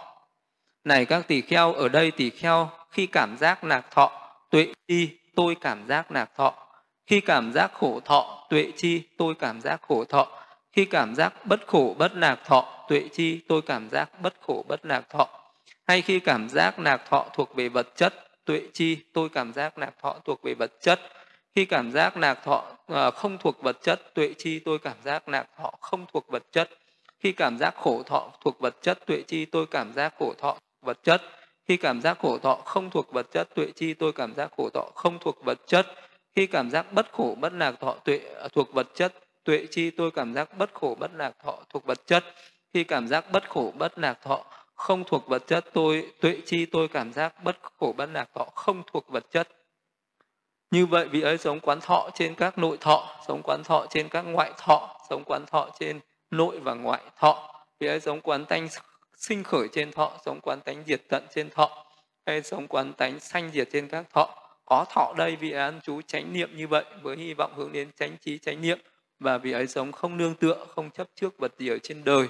Này các tỷ kheo, ở đây tỷ kheo, khi cảm giác lạc thọ, tuệ chi, tôi cảm giác lạc thọ. Khi cảm giác khổ thọ, tuệ chi, tôi cảm giác khổ thọ. Khi cảm giác bất khổ, bất lạc thọ, tuệ chi, tôi cảm giác bất khổ, bất lạc thọ. Hay khi cảm giác lạc thọ thuộc về vật chất, tuệ chi, tôi cảm giác lạc thọ thuộc về vật chất khi cảm giác lạc thọ không thuộc vật chất tuệ chi tôi cảm giác lạc thọ không thuộc vật chất khi cảm giác khổ thọ thuộc vật chất tuệ chi tôi cảm giác khổ thọ vật chất khi cảm giác khổ thọ không thuộc vật chất tuệ chi tôi cảm giác khổ thọ không thuộc vật chất khi cảm giác bất khổ bất lạc thọ tuệ thuộc vật chất tuệ chi tôi cảm giác bất khổ bất lạc thọ thuộc vật chất khi cảm giác bất khổ bất lạc thọ không thuộc vật chất tôi tuệ chi tôi cảm giác bất khổ bất lạc thọ không thuộc vật chất như vậy vị ấy sống quán thọ trên các nội thọ sống quán thọ trên các ngoại thọ sống quán thọ trên nội và ngoại thọ. Vị ấy sống quán tánh sinh khởi trên thọ sống quán tánh diệt tận trên thọ. Hay sống quán tánh sanh diệt trên các thọ. Có thọ đây vị ấy ăn chú chánh niệm như vậy với hy vọng hướng đến chánh trí, chánh niệm. Và vị ấy sống không nương tựa, không chấp trước vật gì ở trên đời.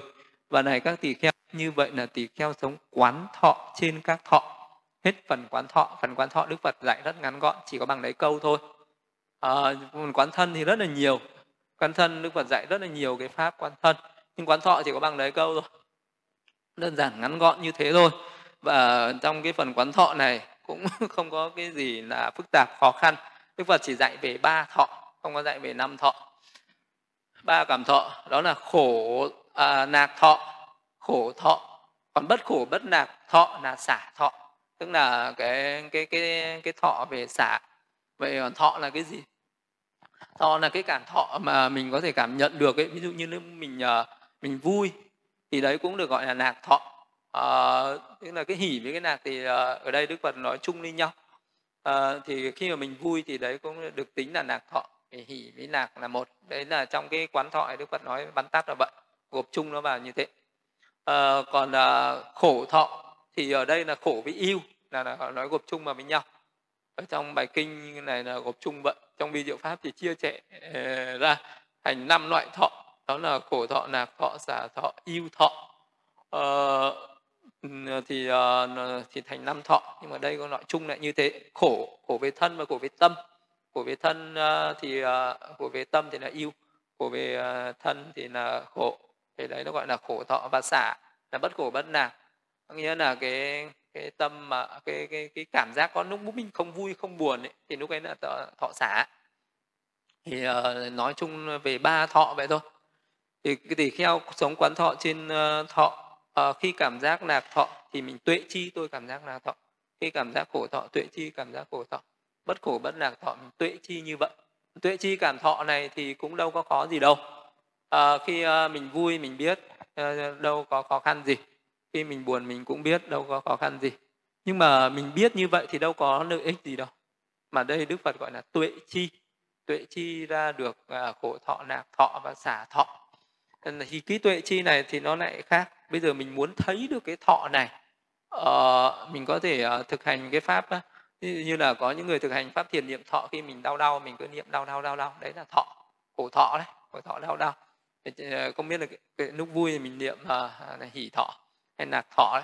Và này các tỷ-kheo như vậy là tỷ-kheo sống quán thọ trên các thọ hết phần quán thọ phần quán thọ đức phật dạy rất ngắn gọn chỉ có bằng đấy câu thôi. À, quán thân thì rất là nhiều. Quán thân đức phật dạy rất là nhiều cái pháp quán thân. Nhưng quán thọ chỉ có bằng đấy câu thôi. Đơn giản ngắn gọn như thế thôi. Và trong cái phần quán thọ này cũng [LAUGHS] không có cái gì là phức tạp khó khăn. Đức phật chỉ dạy về ba thọ không có dạy về năm thọ. Ba cảm thọ đó là khổ à, nạc thọ khổ thọ. Còn bất khổ bất nạc thọ là xả thọ tức là cái cái cái cái thọ về xả. Vậy còn thọ là cái gì? Thọ là cái cảm thọ mà mình có thể cảm nhận được ấy. Ví dụ như mình ờ, mình vui thì đấy cũng được gọi là nạc thọ. À, tức là cái hỉ với cái nạc thì ở đây đức phật nói chung lên nhau. À, thì khi mà mình vui thì đấy cũng được tính là nạc thọ. Thì hỉ với nạc là một. Đấy là trong cái quán thọ đức phật nói bắn tắt là vậy gộp chung nó vào như thế. À, còn à, khổ thọ thì ở đây là khổ với yêu là, là nói gộp chung vào với nhau. Ở trong bài kinh này là gộp chung vậy trong vi diệu pháp thì chia sẻ ờ, ra thành năm loại thọ. Đó là khổ thọ nạc thọ xả thọ yêu thọ. Ờ, ừ, thì ờ, thì thành năm thọ. Nhưng mà đây có loại chung lại như thế. Khổ khổ về thân và khổ về tâm. Khổ về thân ờ, thì khổ về tâm thì là yêu khổ về thân thì là khổ. Thì đấy nó gọi là khổ thọ và xả. Là bất khổ bất lạc nghĩa là cái cái tâm mà cái cái cái cảm giác có lúc mình không vui không buồn ấy, thì lúc ấy là thọ, thọ xả. Thì uh, nói chung về ba thọ vậy thôi. Thì thì theo sống quán thọ trên uh, thọ uh, khi cảm giác lạc thọ thì mình tuệ chi tôi cảm giác lạc thọ. Khi cảm giác khổ thọ tuệ chi cảm giác khổ thọ. Bất khổ bất lạc thọ mình tuệ chi như vậy. Tuệ chi cảm thọ này thì cũng đâu có khó gì đâu. À, khi uh, mình vui mình biết uh, đâu có khó khăn gì khi mình buồn mình cũng biết đâu có khó khăn gì. Nhưng mà mình biết như vậy thì đâu có lợi ích gì đâu. Mà đây đức phật gọi là tuệ chi. Tuệ chi ra được à, khổ thọ nạc thọ và xả thọ. Thì cái tuệ chi này thì nó lại khác. Bây giờ mình muốn thấy được cái thọ này uh, mình có thể uh, thực hành cái pháp uh, như là có những người thực hành pháp thiền niệm thọ khi mình đau đau mình cứ niệm đau đau đau đau. Đấy là thọ khổ thọ đấy khổ thọ đau đau. À, không biết là cái, cái lúc vui thì mình niệm là, là hỉ thọ hay là thọ đấy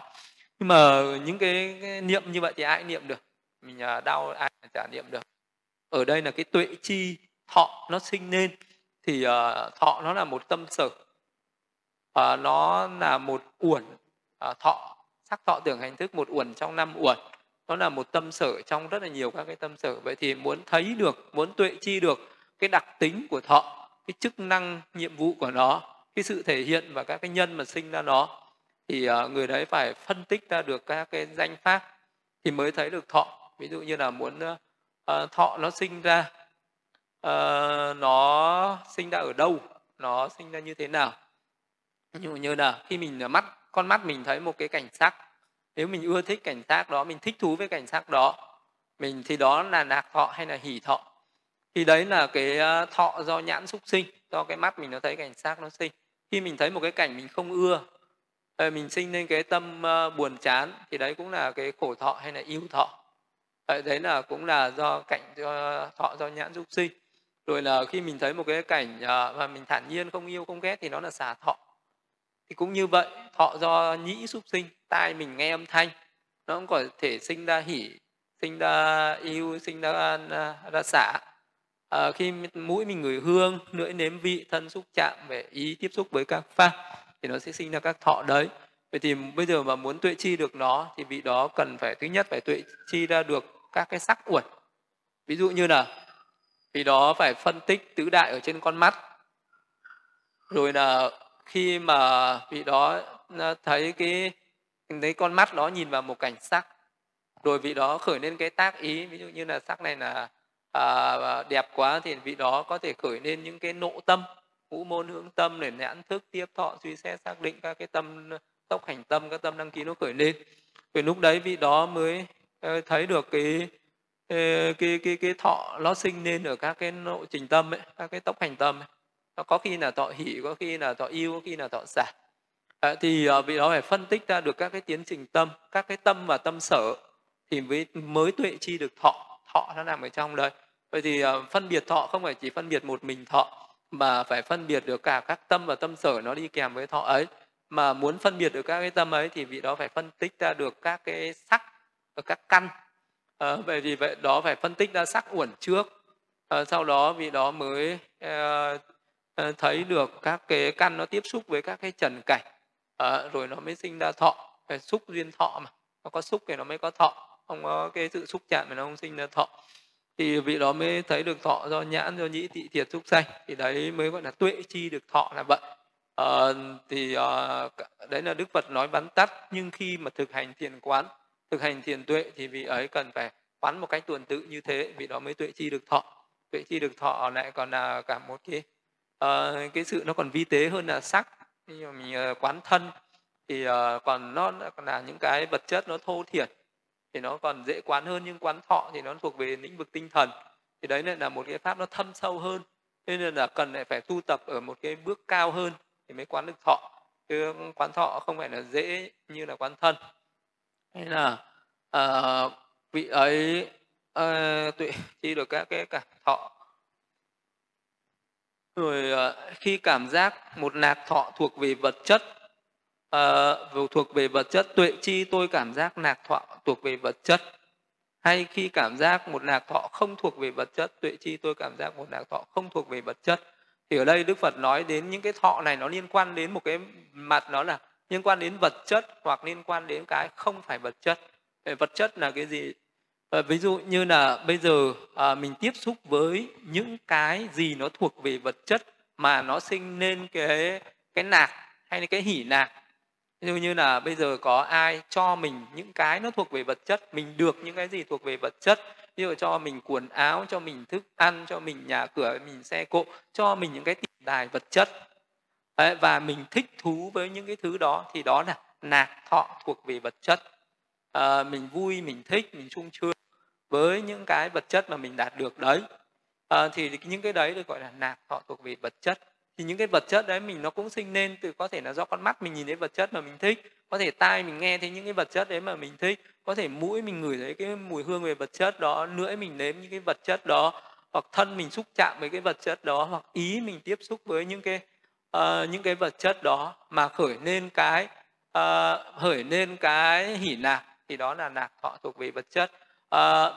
nhưng mà những cái, cái niệm như vậy thì ai niệm được? Mình à, đau ai chả niệm được. Ở đây là cái tuệ chi thọ nó sinh lên thì uh, thọ nó là một tâm sở. Uh, nó là một uẩn. Uh, thọ sắc thọ tưởng hành thức một uẩn trong năm uẩn. Nó là một tâm sở trong rất là nhiều các cái tâm sở. Vậy thì muốn thấy được muốn tuệ chi được cái đặc tính của thọ cái chức năng nhiệm vụ của nó cái sự thể hiện và các cái nhân mà sinh ra nó thì à, người đấy phải phân tích ra được các cái danh pháp thì mới thấy được thọ. Ví dụ như là muốn uh, thọ nó sinh ra uh, nó sinh ra ở đâu nó sinh ra như thế nào. Ví dụ như là khi mình mắt con mắt mình thấy một cái cảnh sắc nếu mình ưa thích cảnh sắc đó mình thích thú với cảnh sắc đó mình thì đó là lạc thọ hay là hỷ thọ. Thì đấy là cái thọ do nhãn xúc sinh do cái mắt mình nó thấy cảnh sắc nó sinh. Khi mình thấy một cái cảnh mình không ưa Ờ, mình sinh lên cái tâm ờ, buồn chán thì đấy cũng là cái khổ thọ hay là yêu thọ. Ờ, đấy là cũng là do cảnh do thọ do nhãn xúc sinh. Rồi là khi mình thấy một cái cảnh mà mình thản nhiên không yêu không ghét thì nó là xả thọ. Thì cũng như vậy thọ do nhĩ xúc sinh tai mình nghe âm thanh nó cũng có thể sinh ra hỉ sinh ra yêu sinh ra ra xả. À, khi mũi mình ngửi hương lưỡi nếm vị thân xúc chạm về ý tiếp xúc với các pháp thì nó sẽ sinh ra các thọ đấy. Vậy thì bây giờ mà muốn tuệ chi được nó thì vị đó cần phải thứ nhất phải tuệ chi ra được các cái sắc uẩn. Ví dụ như là vị đó phải phân tích tứ đại ở trên con mắt. Rồi là khi mà vị đó à, thấy cái thấy con mắt đó nhìn vào một cảnh sắc rồi vị đó khởi lên cái tác ý ví dụ như là sắc này là à, đẹp quá thì vị đó có thể khởi lên những cái nộ tâm ngũ môn hướng tâm để nhãn thức tiếp thọ suy xét xác định các cái tâm tốc hành tâm các tâm đăng ký nó khởi lên. Vì lúc đấy vị đó mới ờ, thấy được cái cái cái cái, cái thọ nó sinh lên ở các cái nội trình tâm ấy các cái tốc hành tâm ấy. nó có khi là thọ hỷ có khi là thọ yêu có khi là thọ xả. À, thì vị đó phải phân tích ra được các cái tiến trình tâm các cái tâm và tâm sở thì mới mới tuệ chi được thọ. Thọ nó nằm ở trong đấy. Vậy thì phân biệt thọ không phải chỉ phân biệt một mình thọ mà phải phân biệt được cả các tâm và tâm sở nó đi kèm với thọ ấy. Mà muốn phân biệt được các cái tâm ấy thì vị đó phải phân tích ra được các cái sắc và các căn. Ờ, à, vậy vì vậy đó phải phân tích ra sắc uẩn trước. À, sau đó vị đó mới à, thấy được các cái căn nó tiếp xúc với các cái trần cảnh. À, rồi nó mới sinh ra thọ phải xúc duyên thọ mà. Nó có xúc thì nó mới có thọ. Không có cái sự xúc chạm thì nó không sinh ra thọ thì vị đó mới thấy được thọ do nhãn do nhĩ tị thiệt xúc sanh. Thì đấy mới gọi là tuệ chi được thọ là vậy. À, thì à, đấy là đức phật nói bắn tắt nhưng khi mà thực hành thiền quán thực hành thiền tuệ thì vị ấy cần phải quán một cách tuần tự như thế vị đó mới tuệ chi được thọ. Tuệ chi được thọ lại còn là cả một cái uh, cái sự nó còn vi tế hơn là sắc. Khi mà mình uh, quán thân thì uh, còn nó còn là những cái vật chất nó thô thiển thì nó còn dễ quán hơn nhưng quán thọ thì nó thuộc về lĩnh vực tinh thần. Thì đấy là một cái pháp nó thâm sâu hơn. Nên là cần lại phải tu tập ở một cái bước cao hơn thì mới quán được thọ. Chứ quán thọ không phải là dễ như là quán thân. Hay là uh, vị ấy uh, tuệ chi được các cái cảm thọ. Rồi uh, khi cảm giác một nạc thọ thuộc về vật chất uh, thuộc về vật chất tuệ chi tôi cảm giác nạc thọ thuộc về vật chất. Hay khi cảm giác một nạc thọ không thuộc về vật chất tuệ chi tôi cảm giác một nạc thọ không thuộc về vật chất. Thì ở đây đức phật nói đến những cái thọ này nó liên quan đến một cái mặt nó là liên quan đến vật chất hoặc liên quan đến cái không phải vật chất. Vật chất là cái gì? À, ví dụ như là bây giờ à, mình tiếp xúc với những cái gì nó thuộc về vật chất mà nó sinh nên cái cái nạc hay là cái hỉ nạc ví dụ như là bây giờ có ai cho mình những cái nó thuộc về vật chất mình được những cái gì thuộc về vật chất? Ví dụ cho mình quần áo cho mình thức ăn cho mình nhà cửa mình xe cộ cho mình những cái tiền tài vật chất. Đấy, và mình thích thú với những cái thứ đó thì đó là nạc thọ thuộc về vật chất. À, mình vui mình thích mình sung sướng với những cái vật chất mà mình đạt được đấy. À, thì những cái đấy được gọi là nạc thọ thuộc về vật chất thì những cái vật chất đấy mình nó cũng sinh nên từ có thể là do con mắt mình nhìn thấy vật chất mà mình thích có thể tai mình nghe thấy những cái vật chất đấy mà mình thích có thể mũi mình ngửi thấy cái mùi hương về vật chất đó lưỡi mình nếm những cái vật chất đó hoặc thân mình xúc chạm với cái vật chất đó hoặc ý mình tiếp xúc với những cái uh, những cái vật chất đó mà khởi lên cái uh, khởi lên cái hỉ lạc thì đó là lạc thọ thuộc về vật chất. Uh,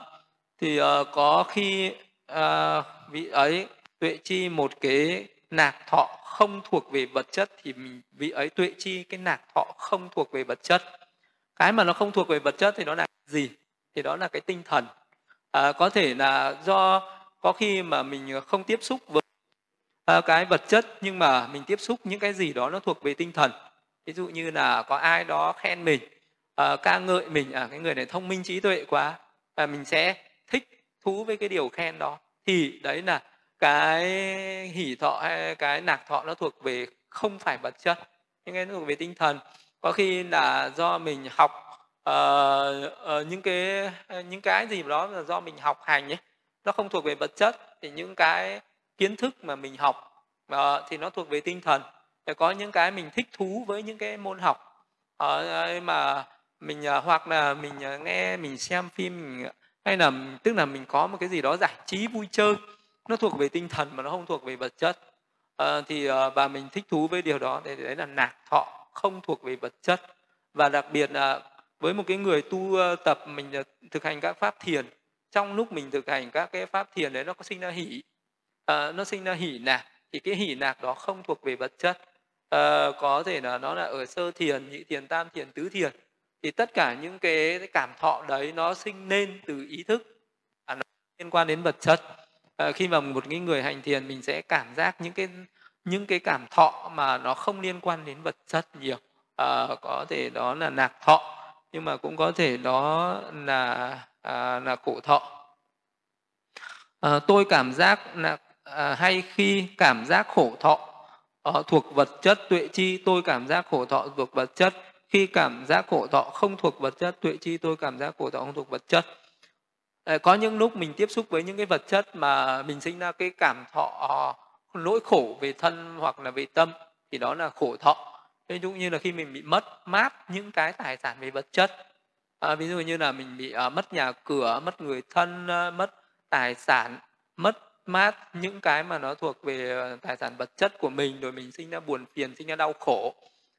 thì uh, có khi uh, vị ấy tuệ chi một cái nạc thọ không thuộc về vật chất thì mình vị ấy tuệ chi cái nạc thọ không thuộc về vật chất. Cái mà nó không thuộc về vật chất thì nó là gì? Thì đó là cái tinh thần. À, có thể là do có khi mà mình không tiếp xúc với à, cái vật chất nhưng mà mình tiếp xúc những cái gì đó nó thuộc về tinh thần. Ví dụ như là có ai đó khen mình à, ca ngợi mình à cái người này thông minh trí tuệ quá và mình sẽ thích thú với cái điều khen đó. Thì đấy là cái hỷ thọ hay cái nạc thọ nó thuộc về không phải vật chất những cái nó thuộc về tinh thần. Có khi là do mình học uh, uh, những cái những cái gì đó là do mình học hành ấy nó không thuộc về vật chất thì những cái kiến thức mà mình học uh, thì nó thuộc về tinh thần. Để có những cái mình thích thú với những cái môn học uh, mà mình uh, hoặc là mình uh, nghe mình xem phim mình, hay là tức là mình có một cái gì đó giải trí vui chơi nó thuộc về tinh thần mà nó không thuộc về vật chất. À, thì ờ, à, và mình thích thú với điều đó thì đấy là nạc thọ không thuộc về vật chất. Và đặc biệt là với một cái người tu tập mình ờ, thực hành các pháp thiền trong lúc mình thực hành các cái pháp thiền đấy nó có sinh ra hỷ. À, nó sinh ra hỷ nạc thì cái hỷ nạc đó không thuộc về vật chất. À, có thể là nó là ở sơ thiền nhị thiền tam thiền tứ thiền. Thì tất cả những cái, cái cảm thọ đấy nó sinh nên từ ý thức. À, nó liên quan đến vật chất à, khi mà một cái người hành thiền mình sẽ cảm giác những cái những cái cảm thọ mà nó không liên quan đến vật chất nhiều. À, có thể đó là nạc thọ nhưng mà cũng có thể đó là à, là cổ thọ. À, tôi cảm giác là à, hay khi cảm giác khổ thọ à, thuộc vật chất tuệ chi tôi cảm giác khổ thọ thuộc vật chất. Khi cảm giác khổ thọ không thuộc vật chất tuệ chi tôi cảm giác khổ thọ không thuộc vật chất. Ờ, có những lúc mình tiếp xúc với những cái vật chất mà mình sinh ra cái cảm thọ ờ, nỗi khổ về thân hoặc là về tâm thì đó là khổ thọ. Ví dụ như là khi mình bị mất mát những cái tài sản về vật chất à, ví dụ như là mình bị uh, mất nhà cửa mất người thân uh, mất tài sản mất mát những cái mà nó thuộc về tài sản vật chất của mình rồi mình sinh ra buồn phiền sinh ra đau khổ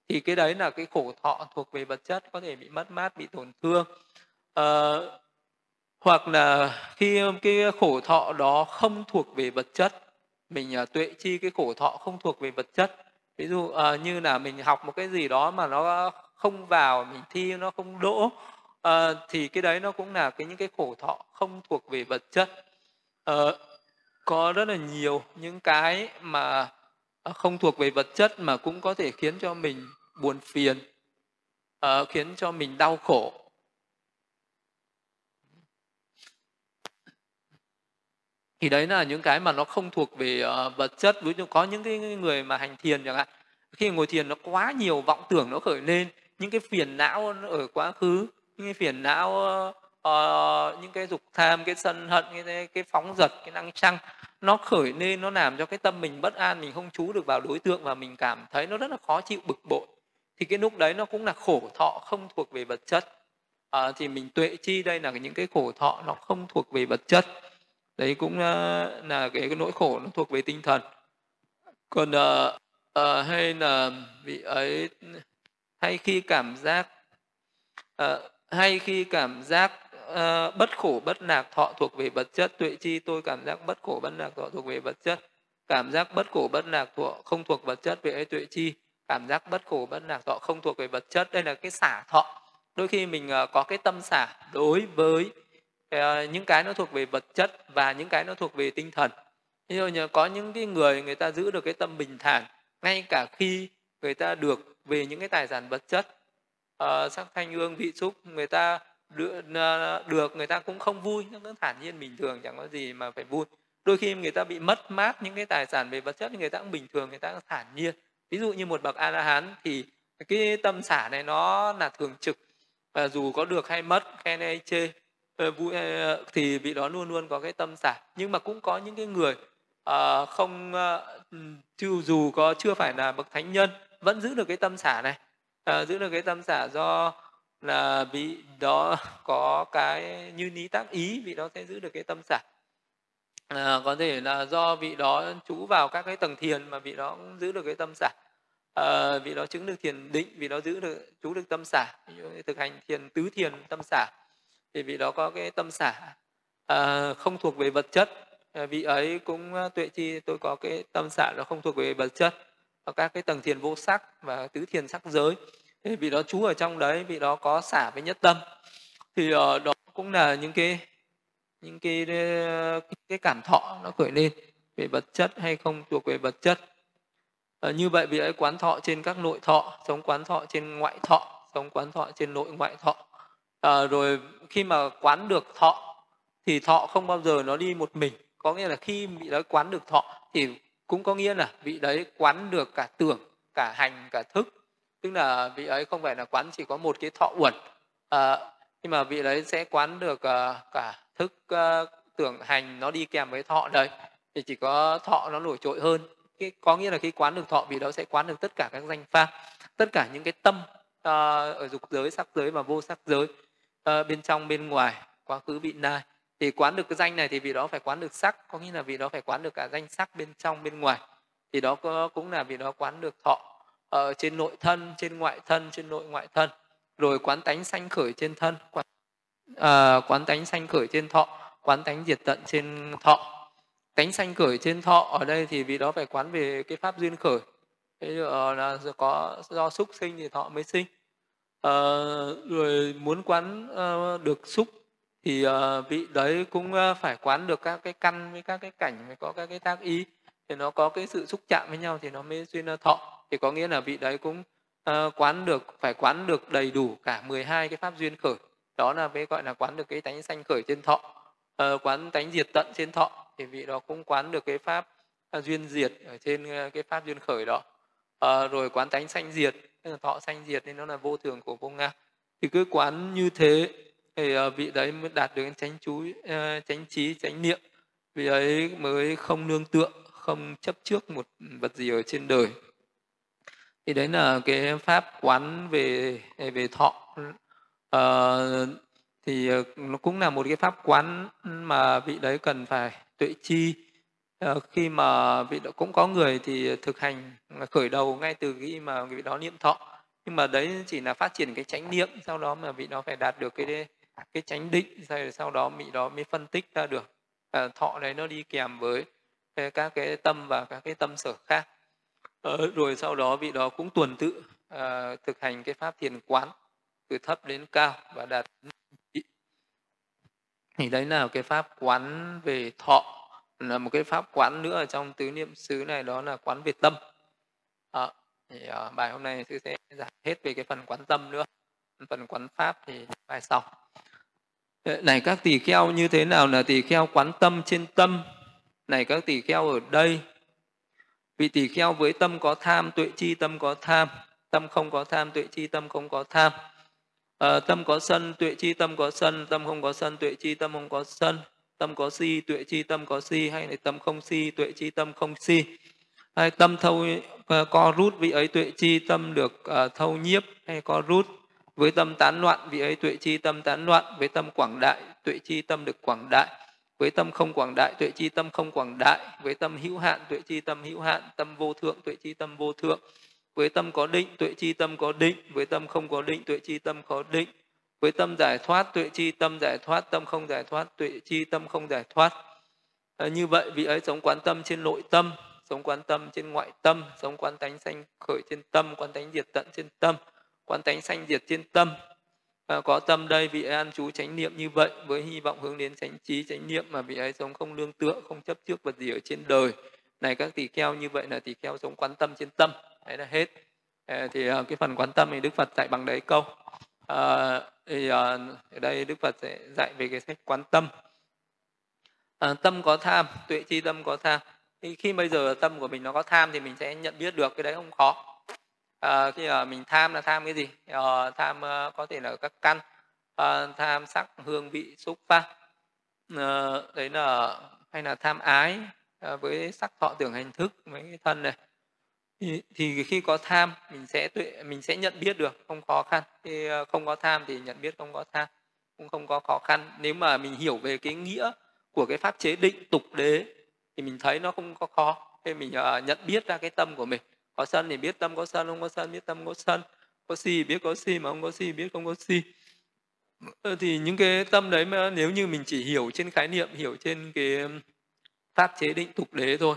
thì cái đấy là cái khổ thọ thuộc về vật chất có thể bị mất mát bị tổn thương. Uh, hoặc là khi cái khổ thọ đó không thuộc về vật chất mình uh, tuệ chi cái khổ thọ không thuộc về vật chất. Ví dụ uh, như là mình học một cái gì đó mà nó không vào mình thi nó không đỗ uh, thì cái đấy nó cũng là cái những cái khổ thọ không thuộc về vật chất. Uh, có rất là nhiều những cái mà à, không thuộc về vật chất mà cũng có thể khiến cho mình buồn phiền uh, khiến cho mình đau khổ. Thì đấy là những cái mà nó không thuộc về uh, vật chất. Ví dụ có những cái người mà hành thiền chẳng hạn khi ngồi thiền nó quá nhiều vọng tưởng nó khởi lên những cái phiền não ở quá khứ những cái phiền não uh, những cái dục tham cái sân hận cái cái phóng dật cái năng trăng nó khởi lên nó làm cho cái tâm mình bất an mình không chú được vào đối tượng và mình cảm thấy nó rất là khó chịu bực bội. Thì cái lúc đấy nó cũng là khổ thọ không thuộc về vật chất. À, thì mình tuệ chi đây là những cái khổ thọ nó không thuộc về vật chất đấy cũng ờ, là cái, cái nỗi khổ nó thuộc về tinh thần. Còn uh, uh, hay là vị ấy hay khi cảm giác uh, hay khi cảm giác uh, bất khổ bất lạc thọ thuộc về vật chất. Tuệ chi tôi cảm giác bất khổ bất lạc thọ thuộc về vật chất. Cảm giác bất khổ bất lạc thọ không thuộc vật chất về ấy tuệ chi. Cảm giác bất khổ bất lạc thọ không thuộc về vật chất. Đây là cái xả thọ. Đôi khi mình uh, có cái tâm xả đối với Ờ, những cái nó thuộc về vật chất và những cái nó thuộc về tinh thần. Ví dụ như có những cái người người ta giữ được cái tâm bình thản ngay cả khi người ta được về những cái tài sản vật chất. Uh, sắc thanh hương vị xúc người ta được, được người ta cũng không vui nó cứ thản nhiên bình thường chẳng có gì mà phải vui. Đôi khi người ta bị mất mát những cái tài sản về vật chất người ta cũng bình thường người ta cũng thản nhiên. Ví dụ như một bậc a la hán thì cái tâm xả này nó là thường trực và dù có được hay mất khen hay chê Ờ, vui ờ, thì vị đó luôn luôn có cái tâm xả nhưng mà cũng có những cái người uh, không uh, dù có chưa phải là bậc thánh nhân vẫn giữ được cái tâm xả này. Uh, giữ được cái tâm xả do là vị đó [LAUGHS] có cái như lý tác ý vị đó sẽ giữ được cái tâm xả à, có thể là do vị đó trú vào các cái tầng thiền mà vị đó cũng giữ được cái tâm xả à, vị đó chứng được thiền định vị đó giữ được trú được tâm xả thực hành thiền tứ thiền tâm xả thì vị đó có cái tâm xả à, không thuộc về vật chất. À, vị ấy cũng à, tuệ chi tôi có cái tâm xả nó không thuộc về vật chất ở các cái tầng thiền vô sắc và tứ thiền sắc giới. Thì vị đó chú ở trong đấy vị đó có xả với nhất tâm. Thì ở đó cũng là những cái những cái ờ, cái cảm thọ nó khởi lên về vật chất hay không thuộc về vật chất. À, như vậy vị ấy quán thọ trên các nội thọ sống quán thọ trên ngoại thọ sống quán thọ trên nội ngoại thọ à, rồi khi mà quán được thọ thì thọ không bao giờ nó đi một mình. Có nghĩa là khi vị đấy quán được thọ thì cũng có nghĩa là vị đấy quán được cả tưởng cả hành cả thức. Tức là vị ấy không phải là quán chỉ có một cái thọ uẩn. À, nhưng mà vị đấy sẽ quán được uh, cả thức uh, tưởng hành nó đi kèm với thọ đấy. Thì chỉ có thọ nó nổi trội hơn. Cái có nghĩa là khi quán được thọ vị đó sẽ quán được tất cả các danh pháp tất cả những cái tâm uh, ở dục giới sắc giới và vô sắc giới uh, bên trong bên ngoài quá khứ vị lai. Thì quán được cái danh này thì vị đó phải quán được sắc có nghĩa là vị đó phải quán được cả danh sắc bên trong bên ngoài. Thì đó có, cũng là vị đó quán được thọ ở trên nội thân trên ngoại thân trên nội ngoại thân. Rồi quán tánh sanh khởi trên thân quán, uh, quán tánh sanh khởi trên thọ quán tánh diệt tận trên thọ. Tánh sanh khởi trên thọ ở đây thì vì đó phải quán về cái pháp duyên khởi. Thế là có do xúc sinh thì thọ mới sinh. Ờ, à, rồi muốn quán uh, được xúc thì uh, vị đấy cũng uh, phải quán được các cái căn với các cái cảnh mới có các cái tác ý. Thì nó có cái sự xúc chạm với nhau thì nó mới duyên thọ. Thì có nghĩa là vị đấy cũng uh, quán được phải quán được đầy đủ cả 12 cái pháp duyên khởi. Đó là mới gọi là quán được cái tánh sanh khởi trên thọ. Uh, quán tánh diệt tận trên thọ thì vị đó cũng quán được cái pháp uh, duyên diệt ở trên uh, cái pháp duyên khởi đó à, rồi quán tánh sanh diệt thọ sanh diệt nên nó là vô thường của vô ngã. Thì cứ quán như thế thì ờ, vị đấy mới đạt được chánh chú uh, chánh trí chánh niệm. Vị ấy mới không nương tựa không chấp trước một vật gì ở trên đời. Thì đấy là cái pháp quán về về thọ. À, thì nó cũng là một cái pháp quán mà vị đấy cần phải tuệ chi. Ờ, khi mà vị đó cũng có người thì thực hành khởi đầu ngay từ khi mà vị đó niệm thọ. Nhưng mà đấy chỉ là phát triển cái chánh niệm sau đó mà vị đó phải đạt được cái cái chánh định rồi sau đó vị đó mới phân tích ra được. À, thọ đấy nó đi kèm với các cái tâm và các cái tâm sở khác. À, rồi sau đó vị đó cũng tuần tự à, thực hành cái pháp thiền quán từ thấp đến cao và đạt thì đấy là cái pháp quán về thọ là một cái pháp quán nữa ở trong tứ niệm xứ này đó là quán về tâm. À, thì à, bài hôm nay sư sẽ giải hết về cái phần quán tâm nữa. Phần quán pháp thì bài sau. Ờ, này các tỳ kheo như thế nào là tỳ kheo quán tâm trên tâm? Này các tỳ kheo ở đây. Vị tỳ kheo với tâm có tham tuệ chi tâm có tham. Tâm không có tham tuệ chi tâm không có tham. À, tâm có sân tuệ chi tâm có sân. Tâm không có sân tuệ chi tâm không có sân tâm có si tuệ chi tâm có si hay là tâm không si tuệ chi tâm không si hay tâm thâu uh, co rút vị ấy tuệ chi tâm được uh, thâu nhiếp hay co rút với tâm tán loạn vị ấy tuệ chi tâm tán loạn với tâm quảng đại tuệ chi tâm được quảng đại với tâm không quảng đại tuệ chi tâm không quảng đại với tâm hữu hạn tuệ chi tâm hữu hạn tâm vô thượng tuệ chi tâm vô thượng với tâm có định tuệ chi tâm có định với tâm không có định tuệ chi tâm có định với tâm giải thoát tuệ chi tâm giải thoát tâm không giải thoát tuệ chi tâm không giải thoát. À, như vậy vị ấy sống quán tâm trên nội tâm sống quán tâm trên ngoại tâm sống quán tánh sanh khởi trên tâm quán tánh diệt tận trên tâm quán tánh sanh diệt trên tâm. À, có tâm đây vị ấy an trú chánh niệm như vậy với hy vọng hướng đến chánh trí chánh niệm mà vị ấy sống không lương tựa không chấp trước vật gì ở trên đời. Này các tỷ kheo như vậy là tỷ kheo sống quán tâm trên tâm. Đấy là hết. À, thì à, cái phần quán tâm thì đức phật dạy bằng đấy câu. À, thì ờ, ở đây đức phật sẽ dạy về cái sách quán tâm. À, tâm có tham tuệ chi tâm có tham. Thì khi bây giờ tâm của mình nó có tham thì mình sẽ nhận biết được cái đấy không khó. À, khi mà mình tham là tham cái gì? À, tham có thể là các căn. À, tham sắc hương vị xúc pháp. À, đấy là hay là tham ái à, với sắc thọ tưởng hành thức mấy cái thân này thì, thì khi có tham mình sẽ tuệ mình sẽ nhận biết được không khó khăn. Khi ờ, không có tham thì nhận biết không có tham cũng không có khó khăn. Nếu mà mình hiểu về cái nghĩa của cái pháp chế định tục đế thì mình thấy nó không có khó. Thì mình uh, nhận biết ra cái tâm của mình. Có sân thì biết tâm có sân không có sân biết tâm có sân. Có si biết có si mà không có si biết không có si. Ờ, thì những cái tâm đấy mà nếu như mình chỉ hiểu trên khái niệm hiểu trên cái pháp chế định tục đế thôi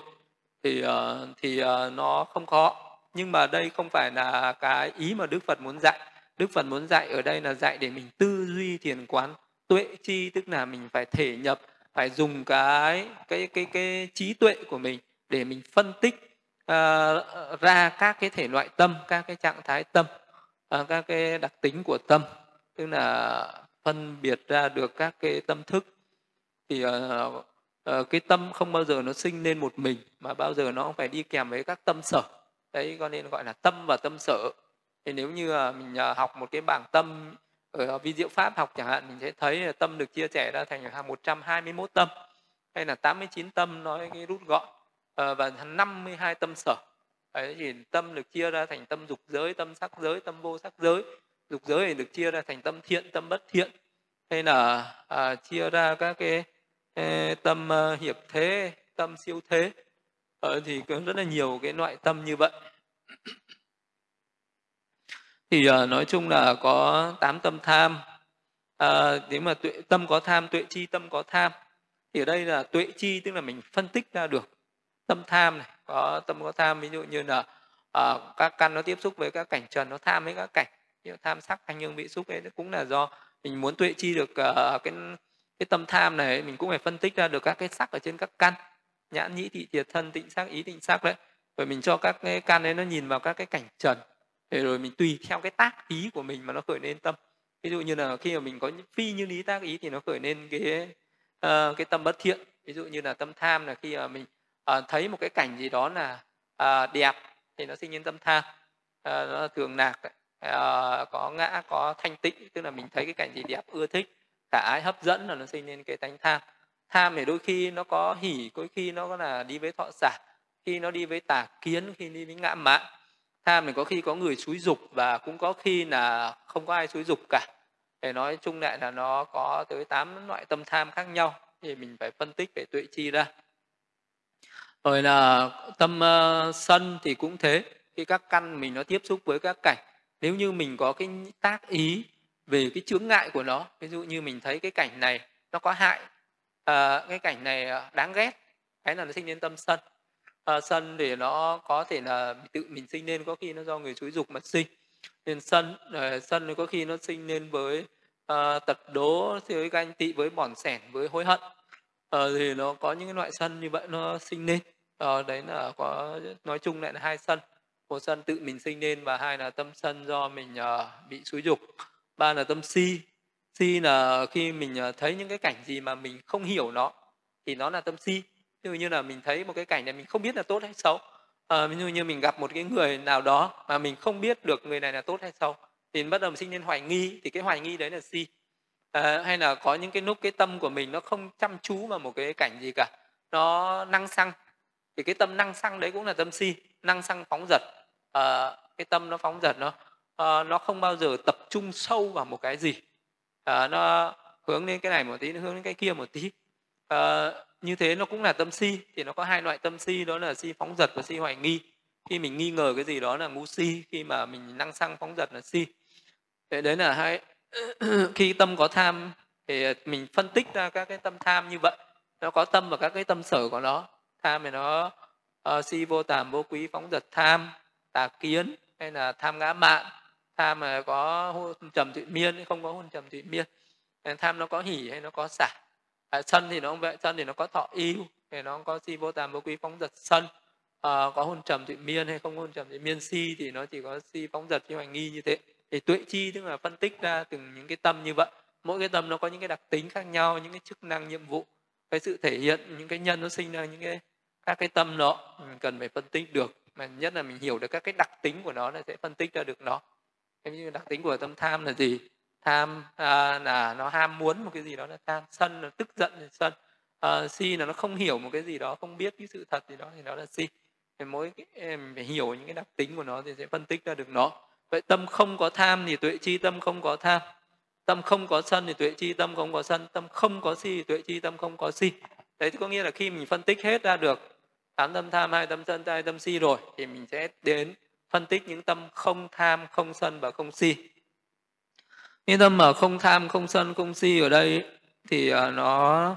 thì ờ, thì ờ, nó không khó. Nhưng mà đây không phải là cái ý mà đức phật muốn dạy. Đức phật muốn dạy ở đây là dạy để mình tư duy thiền quán tuệ chi tức là mình phải thể nhập phải dùng cái cái cái cái trí tuệ của mình để mình phân tích uh, ra các cái thể loại tâm các cái trạng thái tâm uh, các cái đặc tính của tâm. Tức là phân biệt ra được các cái tâm thức. Thì uh, uh, cái tâm không bao giờ nó sinh lên một mình mà bao giờ nó phải đi kèm với các tâm sở. Đấy cho nên gọi là tâm và tâm sở. Thì nếu như à, mình à, học một cái bảng tâm ở à, vi diệu pháp học chẳng hạn mình sẽ thấy là tâm được chia sẻ ra thành 121 tâm hay là 89 tâm nói cái rút gọn à, và 52 tâm sở. Đấy thì tâm được chia ra thành tâm dục giới tâm sắc giới tâm vô sắc giới. Dục giới thì được chia ra thành tâm thiện tâm bất thiện. Hay là à, chia ra các cái tâm ờ, hiệp thế tâm siêu thế. Ờ, thì có rất là nhiều cái loại tâm như vậy. Thì ờ, nói chung là có tám tâm tham. À, nếu mà tuệ tâm có tham tuệ chi tâm có tham thì ở đây là tuệ chi tức là mình phân tích ra được tâm tham này. Có tâm có tham ví dụ như là à, các căn nó tiếp xúc với các cảnh trần nó tham với các cảnh. Như tham sắc thanh hương vị xúc ấy cũng là do mình muốn tuệ chi được uh, cái cái tâm tham này mình cũng phải phân tích ra được các cái sắc ở trên các căn. Nhãn nhĩ thị thiệt thân tịnh sắc ý tịnh sắc đấy. Rồi mình cho các cái căn ấy nó nhìn vào các cái cảnh trần. Để rồi mình tùy theo cái tác ý của mình mà nó khởi lên tâm. Ví dụ như là khi mà mình có phi như lý tác ý thì nó khởi lên cái uh, cái tâm bất thiện. Ví dụ như là tâm tham là khi mà mình uh, thấy một cái cảnh gì đó là uh, đẹp thì nó sinh lên tâm tham. Uh, nó thường lạc uh, có ngã có thanh tịnh tức là mình thấy cái cảnh gì đẹp ưa thích cả ái hấp dẫn là nó sinh lên cái tánh tham. Tham thì đôi khi nó có hỉ đôi khi nó có là đi với thọ xả khi nó đi với tà kiến khi đi với ngã mạn. Tham thì có khi có người xúi dục và cũng có khi là không có ai xúi dục cả. Để nói chung lại là nó có tới 8 loại tâm tham khác nhau thì mình phải phân tích về tuệ chi ra. Rồi là tâm uh, sân thì cũng thế. Khi các căn mình nó tiếp xúc với các cảnh nếu như mình có cái tác ý về cái chướng ngại của nó. Ví dụ như mình thấy cái cảnh này nó có hại à, cái cảnh này ờ, đáng ghét cái là nó sinh lên tâm sân. À, sân thì nó có thể là tự mình sinh lên có khi nó do người xúi dục mà sinh. Nên sân uh, sân có khi nó sinh lên với uh, tật đố với ganh tị với bỏn sẻn với hối hận. Uh, thì nó có những cái loại sân như vậy nó sinh lên uh, đấy là có nói chung lại là hai sân. Một sân tự mình sinh lên và hai là tâm sân do mình uh, bị xúi dục ba là tâm si. Si là khi mình à, thấy những cái cảnh gì mà mình không hiểu nó thì nó là tâm si. Ví dụ như là mình thấy một cái cảnh này mình không biết là tốt hay xấu. À, ví dụ như mình gặp một cái người nào đó mà mình không biết được người này là tốt hay xấu thì bắt đầu sinh lên hoài nghi thì cái hoài nghi đấy là si. À, hay là có những cái lúc cái tâm của mình nó không chăm chú vào một cái cảnh gì cả nó năng xăng thì cái tâm năng xăng đấy cũng là tâm si năng xăng phóng dật. À, cái tâm nó phóng dật nó à, nó không bao giờ tập trung sâu vào một cái gì. À, nó hướng lên cái này một tí nó hướng đến cái kia một tí. À, như thế nó cũng là tâm si thì nó có hai loại tâm si đó là si phóng dật và si hoài nghi. Khi mình nghi ngờ cái gì đó là ngu si khi mà mình năng xăng phóng dật là si. Thế đấy là hai [CLEARS THROAT] khi tâm có tham thì mình phân tích ra các cái tâm tham như vậy. Nó có tâm và các cái tâm sở của nó. Tham thì nó uh, si vô tàm vô quý phóng dật tham tà kiến hay là tham ngã mạn tham mà có hôn trầm thụy miên không có hôn trầm thụy miên. Ờ, tham nó có hỉ hay nó có xả. À, sân thì nó không vậy sân thì nó có thọ yêu thì nó có si vô tàm vô quý phóng dật sân. À, có hôn trầm thụy miên hay không hôn trầm thụy miên si thì nó chỉ có si phóng dật như hoài nghi như thế. Thì tuệ chi tức là phân tích ra từng những cái tâm như vậy. Mỗi cái tâm nó có những cái đặc tính khác nhau những cái chức năng nhiệm vụ cái sự thể hiện những cái nhân nó sinh ra những cái các cái tâm nó mình ừ, cần phải phân tích được. Mà nhất là mình hiểu được các cái đặc tính của nó là sẽ phân tích ra được nó như đặc tính của tâm tham là gì? Tham à, là nó ham muốn một cái gì đó là tham sân là tức giận là sân. À, si là nó không hiểu một cái gì đó không biết cái sự thật gì đó thì đó là si. Thì mỗi cái em phải hiểu những cái đặc tính của nó thì sẽ phân tích ra được nó. Vậy tâm không có tham thì tuệ chi tâm không có tham. Tâm không có sân thì tuệ chi tâm không có sân. Tâm không có si thì tuệ chi tâm không có si. Đấy thì có nghĩa là khi mình phân tích hết ra được tám tâm tham hai tâm sân hai tâm si rồi thì mình sẽ đến phân tích những tâm không tham không sân và không si. Những tâm mà không tham không sân không si ở đây thì à, nó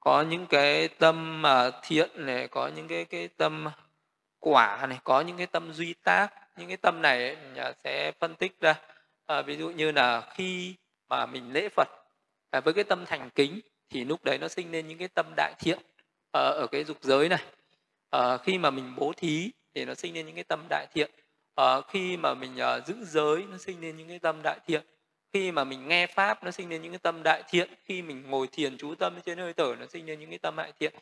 có những cái tâm mà thiện này có những cái cái tâm quả này có những cái tâm duy tác. Những cái tâm này ấy, sẽ phân tích ra. À, ví dụ như là khi mà mình lễ phật à, với cái tâm thành kính thì lúc đấy nó sinh lên những cái tâm đại thiện à, ở cái dục giới này. À, khi mà mình bố thí thì nó sinh lên những cái tâm đại thiện à, khi mà mình uh, giữ giới nó sinh lên những cái tâm đại thiện. Khi mà mình nghe pháp nó sinh lên những cái tâm đại thiện. Khi mình ngồi thiền chú tâm trên hơi thở nó sinh lên những cái tâm đại thiện.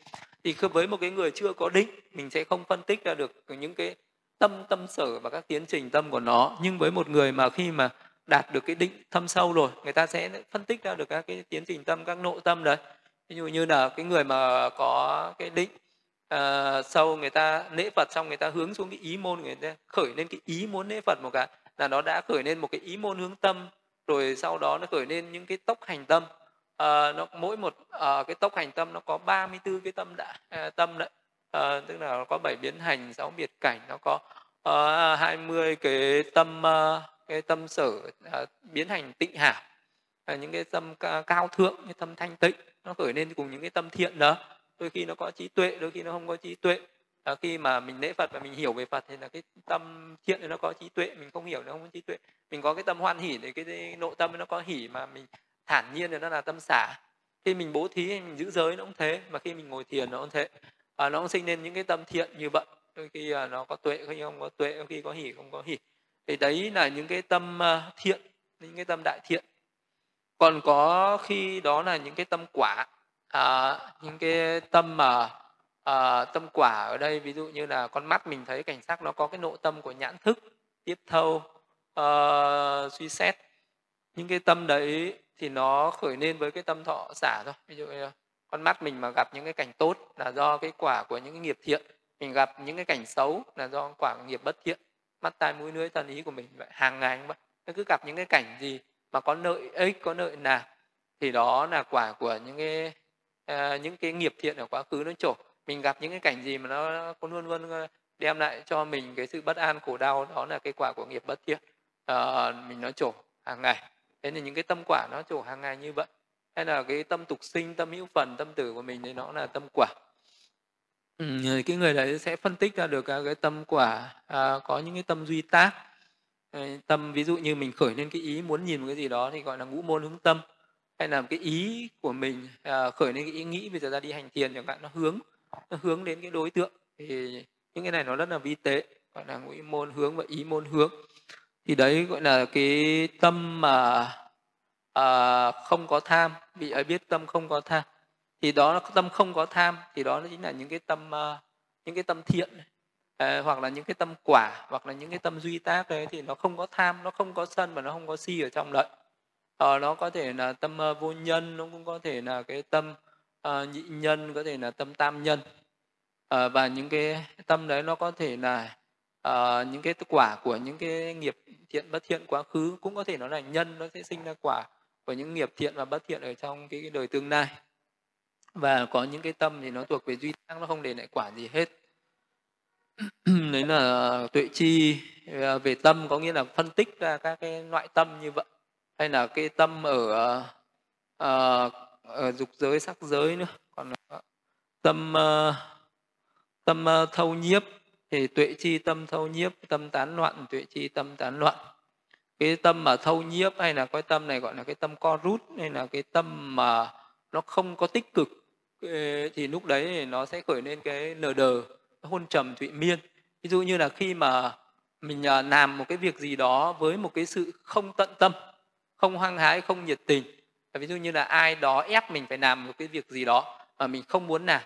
Thì với một cái người chưa có định mình sẽ không phân tích ra được những cái tâm tâm sở và các tiến trình tâm của nó. Nhưng với một người mà khi mà đạt được cái định thâm sâu rồi người ta sẽ phân tích ra được các cái tiến trình tâm các nội tâm đấy. Ví dụ như là cái người mà có cái định à, sau người ta lễ phật xong người ta hướng xuống cái ý môn người ta khởi lên cái ý muốn lễ phật một cái là nó đã khởi lên một cái ý môn hướng tâm rồi sau đó nó khởi lên những cái tốc hành tâm. À, nó mỗi một à, cái tốc hành tâm nó có 34 cái tâm đã à, tâm đấy. À, tức là nó có bảy biến hành sáu biệt cảnh nó có à, 20 cái tâm à, cái tâm sở à, biến hành tịnh hảo à, những cái tâm cao thượng như tâm thanh tịnh nó khởi lên cùng những cái tâm thiện đó đôi khi nó có trí tuệ đôi khi nó không có trí tuệ. À, khi mà mình lễ phật và mình hiểu về phật thì là cái tâm thiện thì nó có trí tuệ mình không hiểu nó không có trí tuệ. Mình có cái tâm hoan hỉ thì cái, cái nội tâm nó có hỉ mà mình thản nhiên thì nó là tâm xả. Khi mình bố thí hay mình giữ giới nó cũng thế mà khi mình ngồi thiền nó cũng thế. À, nó cũng sinh lên những cái tâm thiện như vậy. Đôi khi à, nó có tuệ khi không có tuệ đôi khi có hỉ không có hỉ thì đấy là những cái tâm ờ, thiện những cái tâm đại thiện. Còn có khi đó là những cái tâm quả à, những cái tâm mà à, tâm quả ở đây ví dụ như là con mắt mình thấy cảnh sắc nó có cái nội tâm của nhãn thức tiếp thâu uh, suy xét. Những cái tâm đấy thì nó khởi lên với cái tâm thọ xả thôi. Ví dụ như con mắt mình mà gặp những cái cảnh tốt là do cái quả của những cái nghiệp thiện. Mình gặp những cái cảnh xấu là do quả của nghiệp bất thiện. Mắt tai mũi lưỡi thân ý của mình vậy hàng ngày vậy. Nó cứ gặp những cái cảnh gì mà có lợi ích có lợi nào thì đó là quả của những cái Ờ, những cái nghiệp thiện ở quá khứ nó trổ. Mình gặp những cái cảnh gì mà nó có luôn luôn ờ, đem lại cho mình cái sự bất an khổ đau đó là cái quả của nghiệp bất thiện. À, mình nó trổ hàng ngày. Thế nên những cái tâm quả nó trổ hàng ngày như vậy. Hay là cái tâm tục sinh tâm hữu phần tâm tử của mình thì nó là tâm quả. Ừ, cái người đấy sẽ phân tích ra được cái tâm quả à, có những cái tâm duy tác. Tâm ví dụ như mình khởi lên cái ý muốn nhìn một cái gì đó thì gọi là ngũ môn hướng tâm hay là cái ý của mình à, khởi lên cái ý nghĩ bây giờ ra đi hành thiền chẳng hạn nó hướng nó hướng đến cái đối tượng. Thì những cái này nó rất là vi tế gọi là ngũ môn hướng và ý môn hướng. Thì đấy gọi là cái tâm mà à, không có tham vị ấy biết tâm không có tham. Thì đó là tâm không có tham thì đó chính là những cái tâm uh, những cái tâm thiện à, hoặc là những cái tâm quả hoặc là những cái tâm duy tác đấy thì nó không có tham nó không có sân và nó không có si ở trong đấy à, nó có thể là tâm uh, vô nhân nó cũng có thể là cái tâm uh, nhị nhân có thể là tâm tam nhân. Uh, và những cái tâm đấy nó có thể là uh, những cái quả của những cái nghiệp thiện bất thiện quá khứ cũng có thể nó là nhân nó sẽ sinh ra quả của những nghiệp thiện và bất thiện ở trong cái, cái đời tương lai. Và có những cái tâm thì nó thuộc về duy tăng nó không để lại quả gì hết. [CLEARS THROAT] Đấy là tuệ chi về tâm có nghĩa là phân tích ra các cái loại tâm như vậy hay là cái tâm ở uh, ở dục giới sắc giới nữa. Còn ờ, tâm uh, tâm uh, thâu nhiếp thì tuệ chi tâm thâu nhiếp tâm tán loạn tuệ chi tâm tán loạn. Cái tâm mà thâu nhiếp hay là cái tâm này gọi là cái tâm co rút hay là cái tâm mà nó không có tích cực thì lúc đấy nó sẽ khởi lên cái nờ đờ hôn trầm thụy miên. Ví dụ như là khi mà mình làm một cái việc gì đó với một cái sự không tận tâm không hăng hái không nhiệt tình. Ví dụ như là ai đó ép mình phải làm một cái việc gì đó mà mình không muốn làm.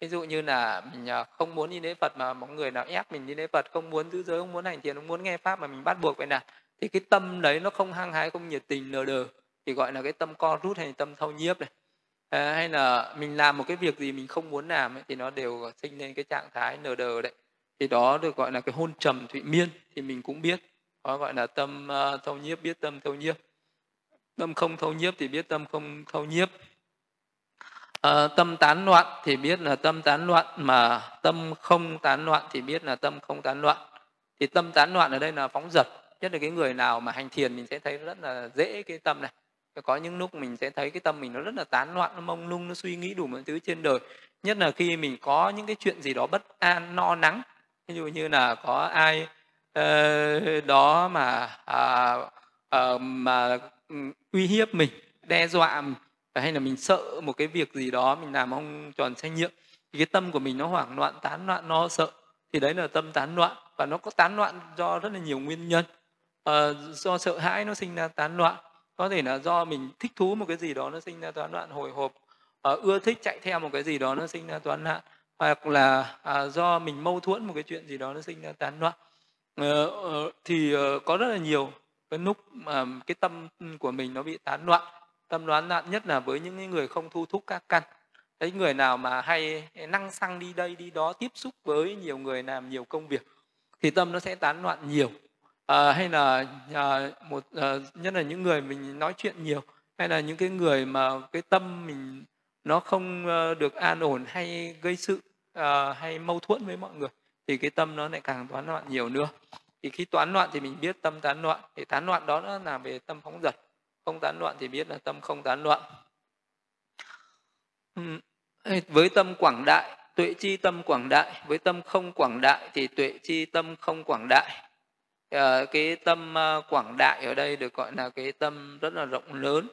Ví dụ như là mình à, không muốn đi lễ phật mà mọi người nào ép mình đi lễ phật không muốn giữ giới không muốn hành thiền không muốn nghe pháp mà mình bắt buộc vậy nè thì cái tâm đấy nó không hăng hái không nhiệt tình nờ đờ thì gọi là cái tâm co rút hay tâm thâu nhiếp này. À, hay là mình làm một cái việc gì mình không muốn làm ấy, thì nó đều sinh lên cái trạng thái nờ đờ đấy. Thì đó được gọi là cái hôn trầm thụy miên thì mình cũng biết. Đó gọi là tâm uh, thâu nhiếp biết tâm thâu nhiếp tâm không thâu nhiếp thì biết tâm không thâu nhiếp. À, tâm tán loạn thì biết là tâm tán loạn mà tâm không tán loạn thì biết là tâm không tán loạn. Thì tâm tán loạn ở đây là phóng dật nhất là cái người nào mà hành thiền mình sẽ thấy rất là dễ cái tâm này. Có những lúc mình sẽ thấy cái tâm mình nó rất là tán loạn nó mông lung nó suy nghĩ đủ mọi thứ trên đời. Nhất là khi mình có những cái chuyện gì đó bất an no nắng. Ví dụ như là có ai uh, đó mà uh, uh, mà Ừ, uy hiếp mình đe dọa mình hay là mình sợ một cái việc gì đó mình làm không tròn trách nhiệm thì cái tâm của mình nó hoảng loạn tán loạn nó sợ. Thì đấy là tâm tán loạn và nó có tán loạn do rất là nhiều nguyên nhân. À, do sợ hãi nó sinh ra tán loạn. Có thể là do mình thích thú một cái gì đó nó sinh ra tán loạn hồi hộp. À, ưa thích chạy theo một cái gì đó nó sinh ra tán loạn. Hoặc là à, do mình mâu thuẫn một cái chuyện gì đó nó sinh ra tán loạn. À, thì à, có rất là nhiều cái lúc mà cái tâm của mình nó bị tán loạn. Tâm đoán loạn nhất là với những người không thu thúc các căn. Đấy người nào mà hay năng xăng đi đây đi đó tiếp xúc với nhiều người làm nhiều công việc thì tâm nó sẽ tán loạn nhiều. À, hay là à, một à, nhất là những người mình nói chuyện nhiều hay là những cái người mà cái tâm mình nó không à, được an ổn hay gây sự à, hay mâu thuẫn với mọi người thì cái tâm nó lại càng toán loạn nhiều nữa thì khi toán loạn thì mình biết tâm tán loạn. Thì tán loạn đó nó là về tâm phóng dật. Không tán loạn thì biết là tâm không tán loạn. Ừ, với tâm quảng đại tuệ chi tâm quảng đại. Với tâm không quảng đại thì tuệ chi tâm không quảng đại. À, cái tâm ờ, quảng đại ở đây được gọi là cái tâm rất là rộng lớn.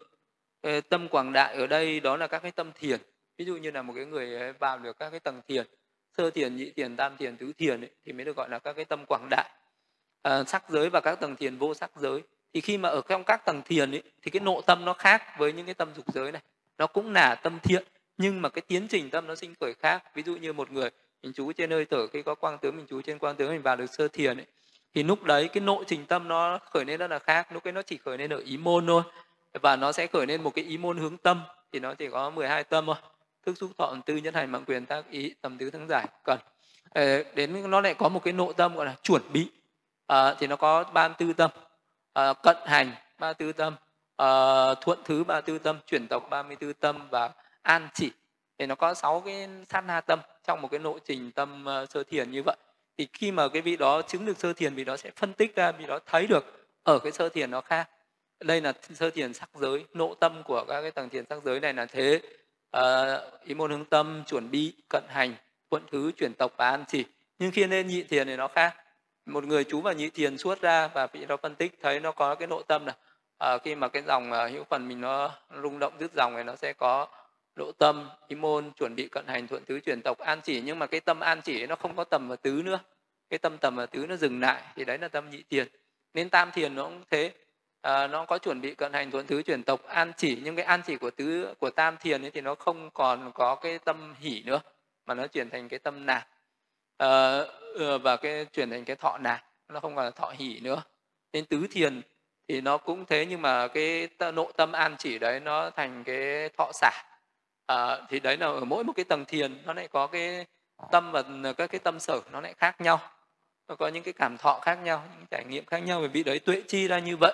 Ờ, tâm quảng đại ở đây đó là các cái tâm thiền. Ví dụ như là một cái người vào được các cái tầng thiền sơ thiền nhị thiền tam thiền tứ thiền ấy, thì mới được gọi là các cái tâm quảng đại uh, sắc giới và các tầng thiền vô sắc giới. Thì khi mà ở trong các tầng thiền ấy, thì cái nội tâm nó khác với những cái tâm dục giới này. Nó cũng là tâm thiện nhưng mà cái tiến trình tâm nó sinh khởi khác. Ví dụ như một người mình chú trên hơi thở khi có quang tướng mình chú trên quang tướng mình vào được sơ thiền ấy thì lúc đấy cái nội trình tâm nó khởi lên rất là khác. Lúc ấy nó chỉ khởi lên ở ý môn thôi và nó sẽ khởi lên một cái ý môn hướng tâm. Thì nó chỉ có 12 tâm thôi. Thức xúc thọ tư nhân hành mạng quyền tác ý tầm tứ thắng giải cần. Ờ, đến nó lại có một cái nội tâm gọi là chuẩn bị à, thì nó có ba tư tâm. À, cận hành ba tư tâm. À, thuận thứ ba tư tâm. Chuyển tộc ba mươi tư tâm. Và an chỉ. Thì nó có sáu cái sát na tâm trong một cái nội trình tâm uh, sơ thiền như vậy. Thì khi mà cái vị đó chứng được sơ thiền vị đó sẽ phân tích ra vị đó thấy được ở cái sơ thiền nó khác. Đây là sơ thiền sắc giới nộ tâm của các cái tầng thiền sắc giới này là thế. À, ý môn hướng tâm chuẩn bị cận hành thuận thứ chuyển tộc và an chỉ. Nhưng khi lên nhị thiền thì nó khác một người chú vào nhị thiền suốt ra và vị đó phân tích thấy nó có cái nội tâm này. À, khi mà cái dòng uh, hữu phần mình nó rung động dứt dòng này nó sẽ có độ tâm ý môn chuẩn bị cận hành thuận tứ chuyển tộc an chỉ. Nhưng mà cái tâm an chỉ nó không có tầm và tứ nữa. Cái tâm tầm và tứ nó dừng lại thì đấy là tâm nhị thiền. Nên tam thiền nó cũng thế. À, nó có chuẩn bị cận hành thuận tứ chuyển tộc an chỉ. Nhưng cái an chỉ của tứ của tam thiền ấy thì nó không còn có cái tâm hỉ nữa mà nó chuyển thành cái tâm nạc Ờ, ừ, và cái chuyển thành cái thọ nạc nó không còn là thọ hỷ nữa. Đến tứ thiền thì nó cũng thế nhưng mà cái nội tâm an chỉ đấy nó thành cái thọ xả. À, thì đấy là ở mỗi một cái tầng thiền nó lại có cái tâm và các cái tâm sở nó lại khác nhau. Nó có những cái cảm thọ khác nhau những trải nghiệm khác nhau vì vị đấy tuệ chi ra như vậy.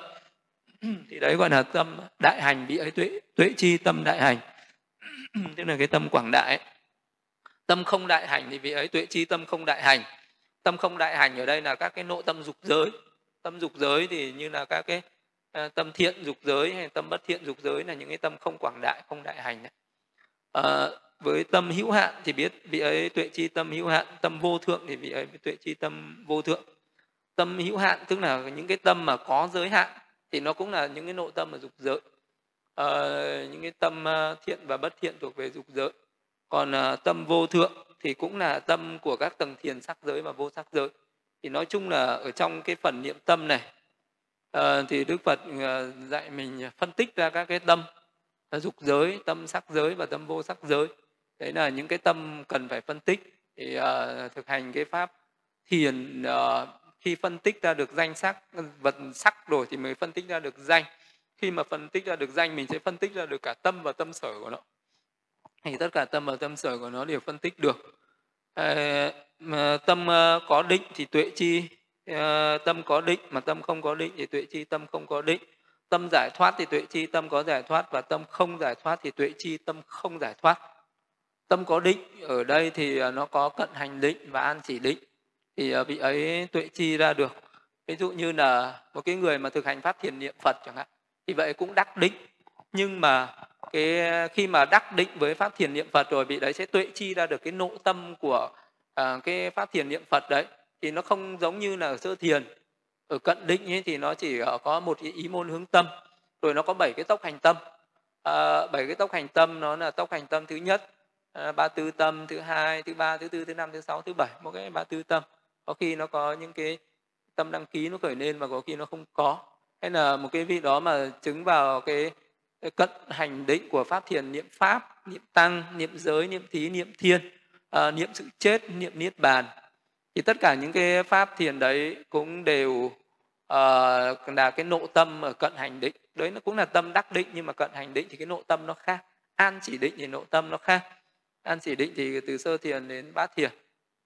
[CLEARS THROAT] Thì đấy gọi là tâm đại hành vị ấy tuệ tuệ chi tâm đại hành. [CLEARS THROAT] Tức là cái tâm quảng đại tâm không đại hành thì vị ấy tuệ chi tâm không đại hành. Tâm không đại hành ở đây là các cái nội tâm dục giới. Tâm dục giới thì như là các cái ờ, tâm thiện dục giới hay tâm bất thiện dục giới là những cái tâm không quảng đại không đại hành này. À, ờ, với tâm hữu hạn thì biết vị ấy tuệ chi tâm hữu hạn tâm vô thượng thì vị ấy tuệ chi tâm vô thượng. Tâm hữu hạn tức là những cái tâm mà có giới hạn thì nó cũng là những cái nội tâm mà dục giới. À, những cái tâm thiện và bất thiện thuộc về dục giới còn à, tâm vô thượng thì cũng là tâm của các tầng thiền sắc giới và vô sắc giới. Thì nói chung là ở trong cái phần niệm tâm này ờ, thì đức phật ờ, dạy mình phân tích ra các cái tâm à, dục giới tâm sắc giới và tâm vô sắc giới. Đấy là những cái tâm cần phải phân tích thì uh, ờ, thực hành cái pháp thiền uh, khi phân tích ra được danh sắc vật sắc rồi thì mới phân tích ra được danh. Khi mà phân tích ra được danh mình sẽ phân tích ra được cả tâm và tâm sở của nó thì tất cả tâm và tâm sở của nó đều phân tích được. À, mà tâm uh, có định thì tuệ chi. Uh, tâm có định mà tâm không có định thì tuệ chi tâm không có định. Tâm giải thoát thì tuệ chi tâm có giải thoát và tâm không giải thoát thì tuệ chi tâm không giải thoát. Tâm có định ở đây thì nó có cận hành định và an chỉ định. Thì vị ấy tuệ chi ra được. Ví dụ như là một cái người mà thực hành pháp thiền niệm phật chẳng hạn thì vậy cũng đắc định. Nhưng mà cái khi mà đắc định với pháp thiền niệm phật rồi vị đấy sẽ tuệ chi ra được cái nội tâm của à, cái pháp thiền niệm phật đấy. Thì nó không giống như là sơ thiền. Ở cận định ấy thì nó chỉ à, có một cái ý môn hướng tâm rồi nó có bảy cái tốc hành tâm. À, bảy cái tốc hành tâm nó là tốc hành tâm thứ nhất à, ba tư tâm thứ hai thứ ba thứ tư thứ năm thứ sáu thứ bảy một cái ba tư tâm. Có khi nó có những cái tâm đăng ký nó khởi lên và có khi nó không có. Hay là một cái vị đó mà chứng vào cái cận hành định của pháp thiền niệm pháp niệm tăng niệm giới niệm thí niệm thiên uh, niệm sự chết niệm niết bàn. Thì tất cả những cái pháp thiền đấy cũng đều uh, là cái nội tâm ở cận hành định. Đấy nó cũng là tâm đắc định nhưng mà cận hành định thì cái nội tâm nó khác. An chỉ định thì nội tâm nó khác. An chỉ định thì từ sơ thiền đến bát thiền.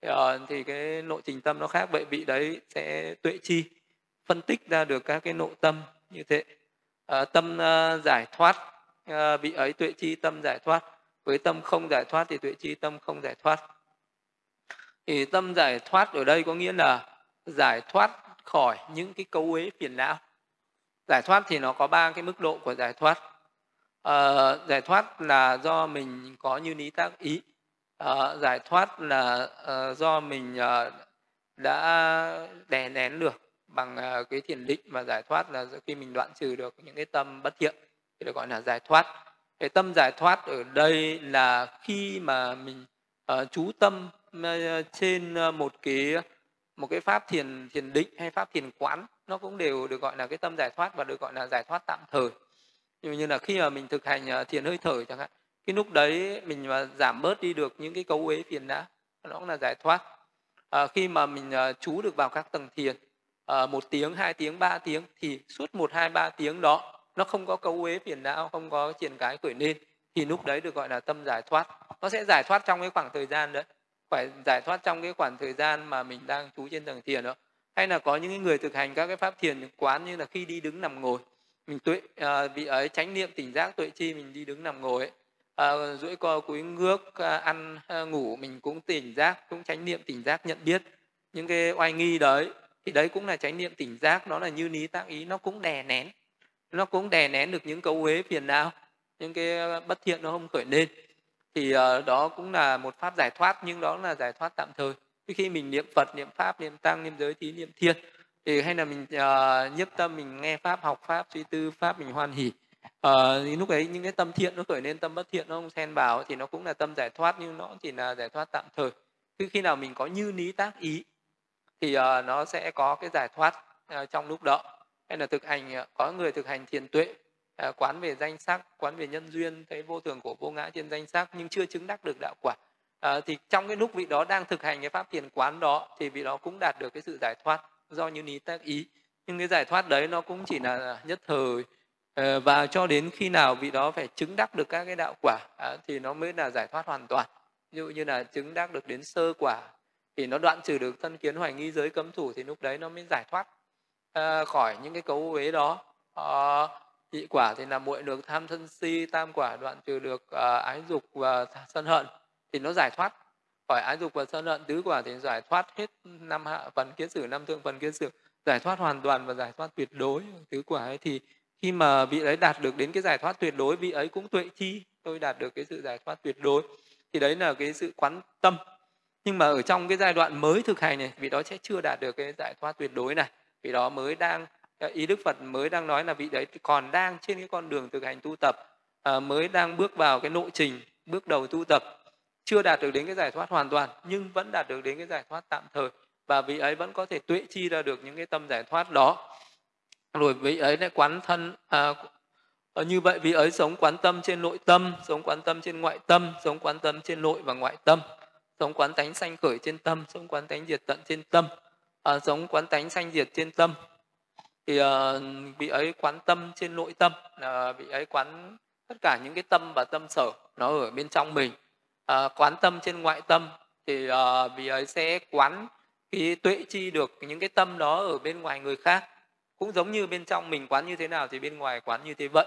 Uh, thì cái nội trình tâm nó khác. Vậy vị đấy sẽ tuệ chi phân tích ra được các cái nội tâm như thế. Ờ, tâm uh, giải thoát uh, vị ấy tuệ chi tâm giải thoát. Với tâm không giải thoát thì tuệ chi tâm không giải thoát. Thì tâm giải thoát ở đây có nghĩa là giải thoát khỏi những cái cấu uế phiền não. Giải thoát thì nó có ba cái mức độ của giải thoát. À, giải thoát là do mình có như lý tác ý. À, giải thoát là à, do mình à, đã đè nén được bằng ờ, cái thiền định và giải thoát là khi mình đoạn trừ được những cái tâm bất thiện thì được gọi là giải thoát. Cái tâm giải thoát ở đây là khi mà mình uh, chú tâm uh, trên một cái một cái pháp thiền thiền định hay pháp thiền quán nó cũng đều được gọi là cái tâm giải thoát và được gọi là giải thoát tạm thời. Như là khi mà mình thực hành thiền hơi thở chẳng hạn cái lúc đấy mình mà giảm bớt đi được những cái cấu uế phiền não nó cũng là giải thoát. À, khi mà mình uh, chú được vào các tầng thiền uh, một tiếng hai tiếng ba tiếng thì suốt một hai ba tiếng đó nó không có cấu uế phiền não không có triển cái khởi lên thì lúc đấy được gọi là tâm giải thoát. Nó sẽ giải thoát trong cái khoảng thời gian đấy phải giải thoát trong cái khoảng thời gian mà mình đang trú trên tầng thiền đó. Hay là có những người thực hành các cái pháp thiền quán như là khi đi đứng nằm ngồi mình tuệ à, vị ấy chánh niệm tỉnh giác tuệ chi mình đi đứng nằm ngồi ấy à, duỗi co cúi ngước à, ăn à, ngủ mình cũng tỉnh giác cũng chánh niệm tỉnh giác nhận biết những cái oai nghi đấy thì đấy cũng là chánh niệm tỉnh giác nó là như lý tác ý nó cũng đè nén. Nó cũng đè nén được những cấu uế phiền não những cái ờ, bất thiện nó không khởi lên. Thì uh, đó cũng là một pháp giải thoát nhưng đó là giải thoát tạm thời. Khi mình niệm phật niệm pháp niệm tăng niệm giới thí niệm thiên thì hay là mình uh, nhiếp tâm mình nghe pháp học pháp suy tư pháp mình hoan hỉ uh, thì lúc ấy những cái tâm thiện nó khởi lên tâm bất thiện nó không xen vào thì nó cũng là tâm giải thoát nhưng nó chỉ là giải thoát tạm thời. Cứ khi nào mình có như lý tác ý thì uh, nó sẽ có cái giải thoát uh, trong lúc đó. Hay là thực hành uh, có người thực hành thiền tuệ uh, quán về danh sắc quán về nhân duyên thấy vô thường của vô ngã trên danh sắc nhưng chưa chứng đắc được đạo quả. Uh, thì trong cái lúc vị đó đang thực hành cái pháp thiền quán đó thì vị đó cũng đạt được cái sự giải thoát do như lý tác ý. Nhưng cái giải thoát đấy nó cũng chỉ là nhất thời và cho đến khi nào vị đó phải chứng đắc được các cái đạo quả thì nó mới là giải thoát hoàn toàn. Ví dụ như là chứng đắc được đến sơ quả thì nó đoạn trừ được thân kiến hoài nghi giới cấm thủ thì lúc đấy nó mới giải thoát uh, khỏi những cái cấu uế đó. Uh, nhị quả thì là muội được tham thân si tam quả đoạn trừ được uh, ái dục và sân hận thì nó giải thoát. Khỏi ái dục và sân hận tứ quả thì giải thoát hết năm hạ phần kiến sử năm thượng phần kiến sử giải thoát hoàn toàn và giải thoát tuyệt đối. Tứ quả ấy thì khi mà vị ấy đạt được đến cái giải thoát tuyệt đối vị ấy cũng tuệ chi tôi đạt được cái sự giải thoát tuyệt đối. Thì đấy là cái sự quán tâm nhưng mà ở trong cái giai đoạn mới thực hành này vị đó sẽ chưa đạt được cái giải thoát tuyệt đối này. Vị đó mới đang ờ, ý đức phật mới đang nói là vị đấy còn đang trên cái con đường thực hành tu tập à, mới đang bước vào cái nội trình bước đầu tu tập. Chưa đạt được đến cái giải thoát hoàn toàn nhưng vẫn đạt được đến cái giải thoát tạm thời. Và vị ấy vẫn có thể tuệ chi ra được những cái tâm giải thoát đó. Rồi vị ấy lại quán thân à, ờ, như vậy vị ấy sống quán tâm trên nội tâm sống quán tâm trên ngoại tâm sống quán tâm trên nội và ngoại tâm sống quán tánh sanh khởi trên tâm sống quán tánh diệt tận trên tâm. À, sống quán tánh sanh diệt trên tâm thì uh, vị ấy quán tâm trên nội tâm. Là vị ấy quán tất cả những cái tâm và tâm sở nó ở bên trong mình. À, quán tâm trên ngoại tâm thì uh, ấy sẽ quán cái tuệ chi được những cái tâm đó ở bên ngoài người khác. Cũng giống như bên trong mình quán như thế nào thì bên ngoài quán như thế vậy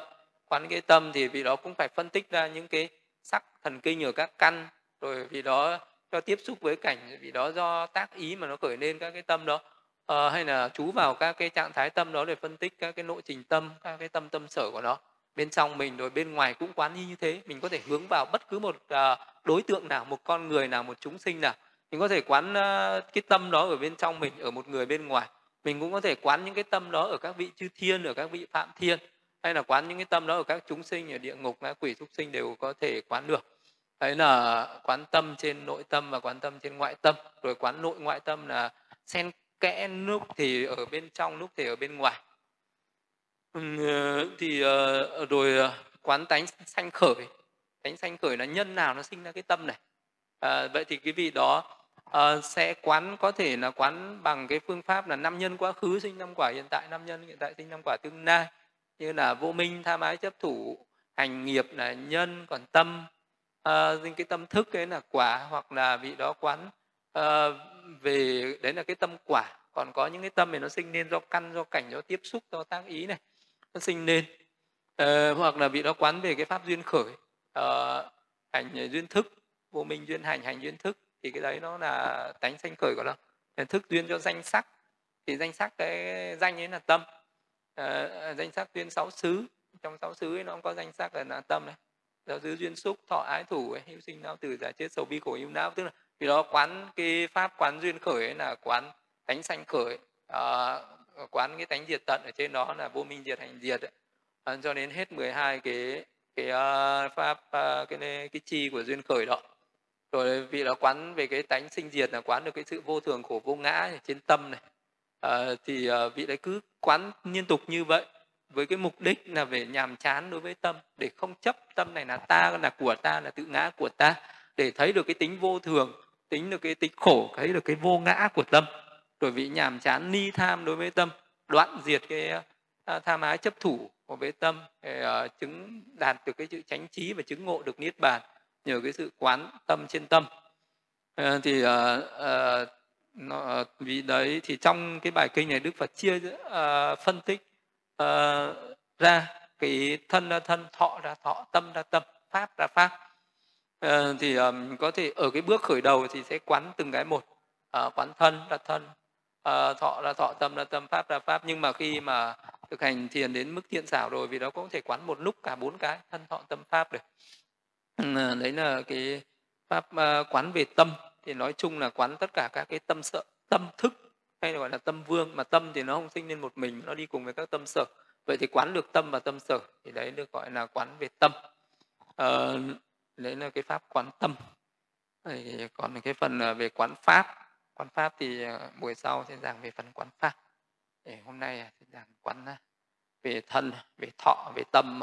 quán cái tâm thì vì đó cũng phải phân tích ra những cái sắc thần kinh ở các căn. Rồi vì đó cho tiếp xúc với cảnh vì đó do tác ý mà nó khởi lên các cái tâm đó. À, hay là chú vào các cái trạng thái tâm đó để phân tích các cái nội trình tâm các cái tâm tâm sở của nó. Bên trong mình rồi bên ngoài cũng quán như thế. Mình có thể hướng vào bất cứ một uh, đối tượng nào một con người nào một chúng sinh nào. Mình có thể quán uh, cái tâm đó ở bên trong mình ở một người bên ngoài. Mình cũng có thể quán những cái tâm đó ở các vị chư thiên ở các vị phạm thiên hay là quán những cái tâm đó ở các chúng sinh ở địa ngục các quỷ súc sinh đều có thể quán được đấy là quán tâm trên nội tâm và quán tâm trên ngoại tâm. Rồi quán nội ngoại tâm là xen kẽ lúc thì ở bên trong lúc thì ở bên ngoài. Ừ, thì ờ, rồi ờ, quán tánh sanh khởi. Tánh sanh khởi là nhân nào nó sinh ra cái tâm này? À, vậy thì cái vị đó à, sẽ quán có thể là quán bằng cái phương pháp là năm nhân quá khứ sinh năm quả hiện tại năm nhân hiện tại sinh năm quả tương lai. Như là vô minh tham ái chấp thủ hành nghiệp là nhân còn tâm uh, cái tâm thức đấy là quả hoặc là vị đó quán. Uh, về đấy là cái tâm quả. Còn có những cái tâm này nó sinh lên do căn do cảnh do tiếp xúc do tác ý này. Nó sinh lên uh, ờ, hoặc là vị đó quán về cái pháp duyên khởi. Uh, hành duyên thức vô minh duyên hành hành duyên thức. Thì cái đấy nó là tánh sanh khởi của nó. Thức duyên cho danh sắc. Thì danh sắc cái danh ấy là tâm. À, danh sắc duyên sáu xứ. Trong sáu xứ ấy nó có danh sắc là, là tâm này giáo xứ duyên xúc thọ ái thủ ấy, hữu sinh não tử giả chết sầu bi khổ yêu não. Tức là vì đó quán cái pháp quán duyên khởi ấy là quán tánh sanh khởi. À, quán cái tánh diệt tận ở trên đó là vô minh diệt hành diệt ấy. À, cho đến hết 12 cái cái uh, pháp uh, cái cái chi của duyên khởi đó. Rồi vì đó quán về cái tánh sinh diệt là quán được cái sự vô thường khổ vô ngã trên tâm này. À, thì uh, vị đấy cứ quán liên tục như vậy với cái mục đích là về nhàm chán đối với tâm để không chấp tâm này là ta là của ta là tự ngã của ta để thấy được cái tính vô thường tính được cái tính khổ thấy được cái vô ngã của tâm. Rồi vị nhàm chán ni tham đối với tâm đoạn diệt cái uh, tham ái chấp thủ của với tâm để uh, chứng đạt được cái chữ chánh trí và chứng ngộ được niết bàn nhờ cái sự quán tâm trên tâm. Uh, thì uh, uh, nó, vì đấy thì trong cái bài kinh này đức phật chia uh, phân tích uh, ra cái thân ra thân thọ ra thọ tâm ra tâm pháp ra pháp. Uh, thì um, có thể ở cái bước khởi đầu thì sẽ quán từng cái một. Uh, quán thân ra thân uh, thọ ra thọ tâm ra tâm pháp ra pháp. Nhưng mà khi mà thực hành thiền đến mức thiện xảo rồi vì đó cũng có thể quán một lúc cả bốn cái thân thọ tâm pháp được ừ, đấy là cái pháp quán về tâm. Thì nói chung là quán tất cả các cái tâm sợ tâm thức hay là gọi là tâm vương mà tâm thì nó không sinh lên một mình nó đi cùng với các tâm sở. Vậy thì quán được tâm và tâm sở thì đấy được gọi là quán về tâm. À, đấy là cái pháp quán tâm. Thì còn cái phần ờ, về quán pháp. Quán pháp thì ờ, buổi sau sẽ giảng về phần quán pháp. Để hôm nay sẽ giảng quán về thân về thọ về tâm.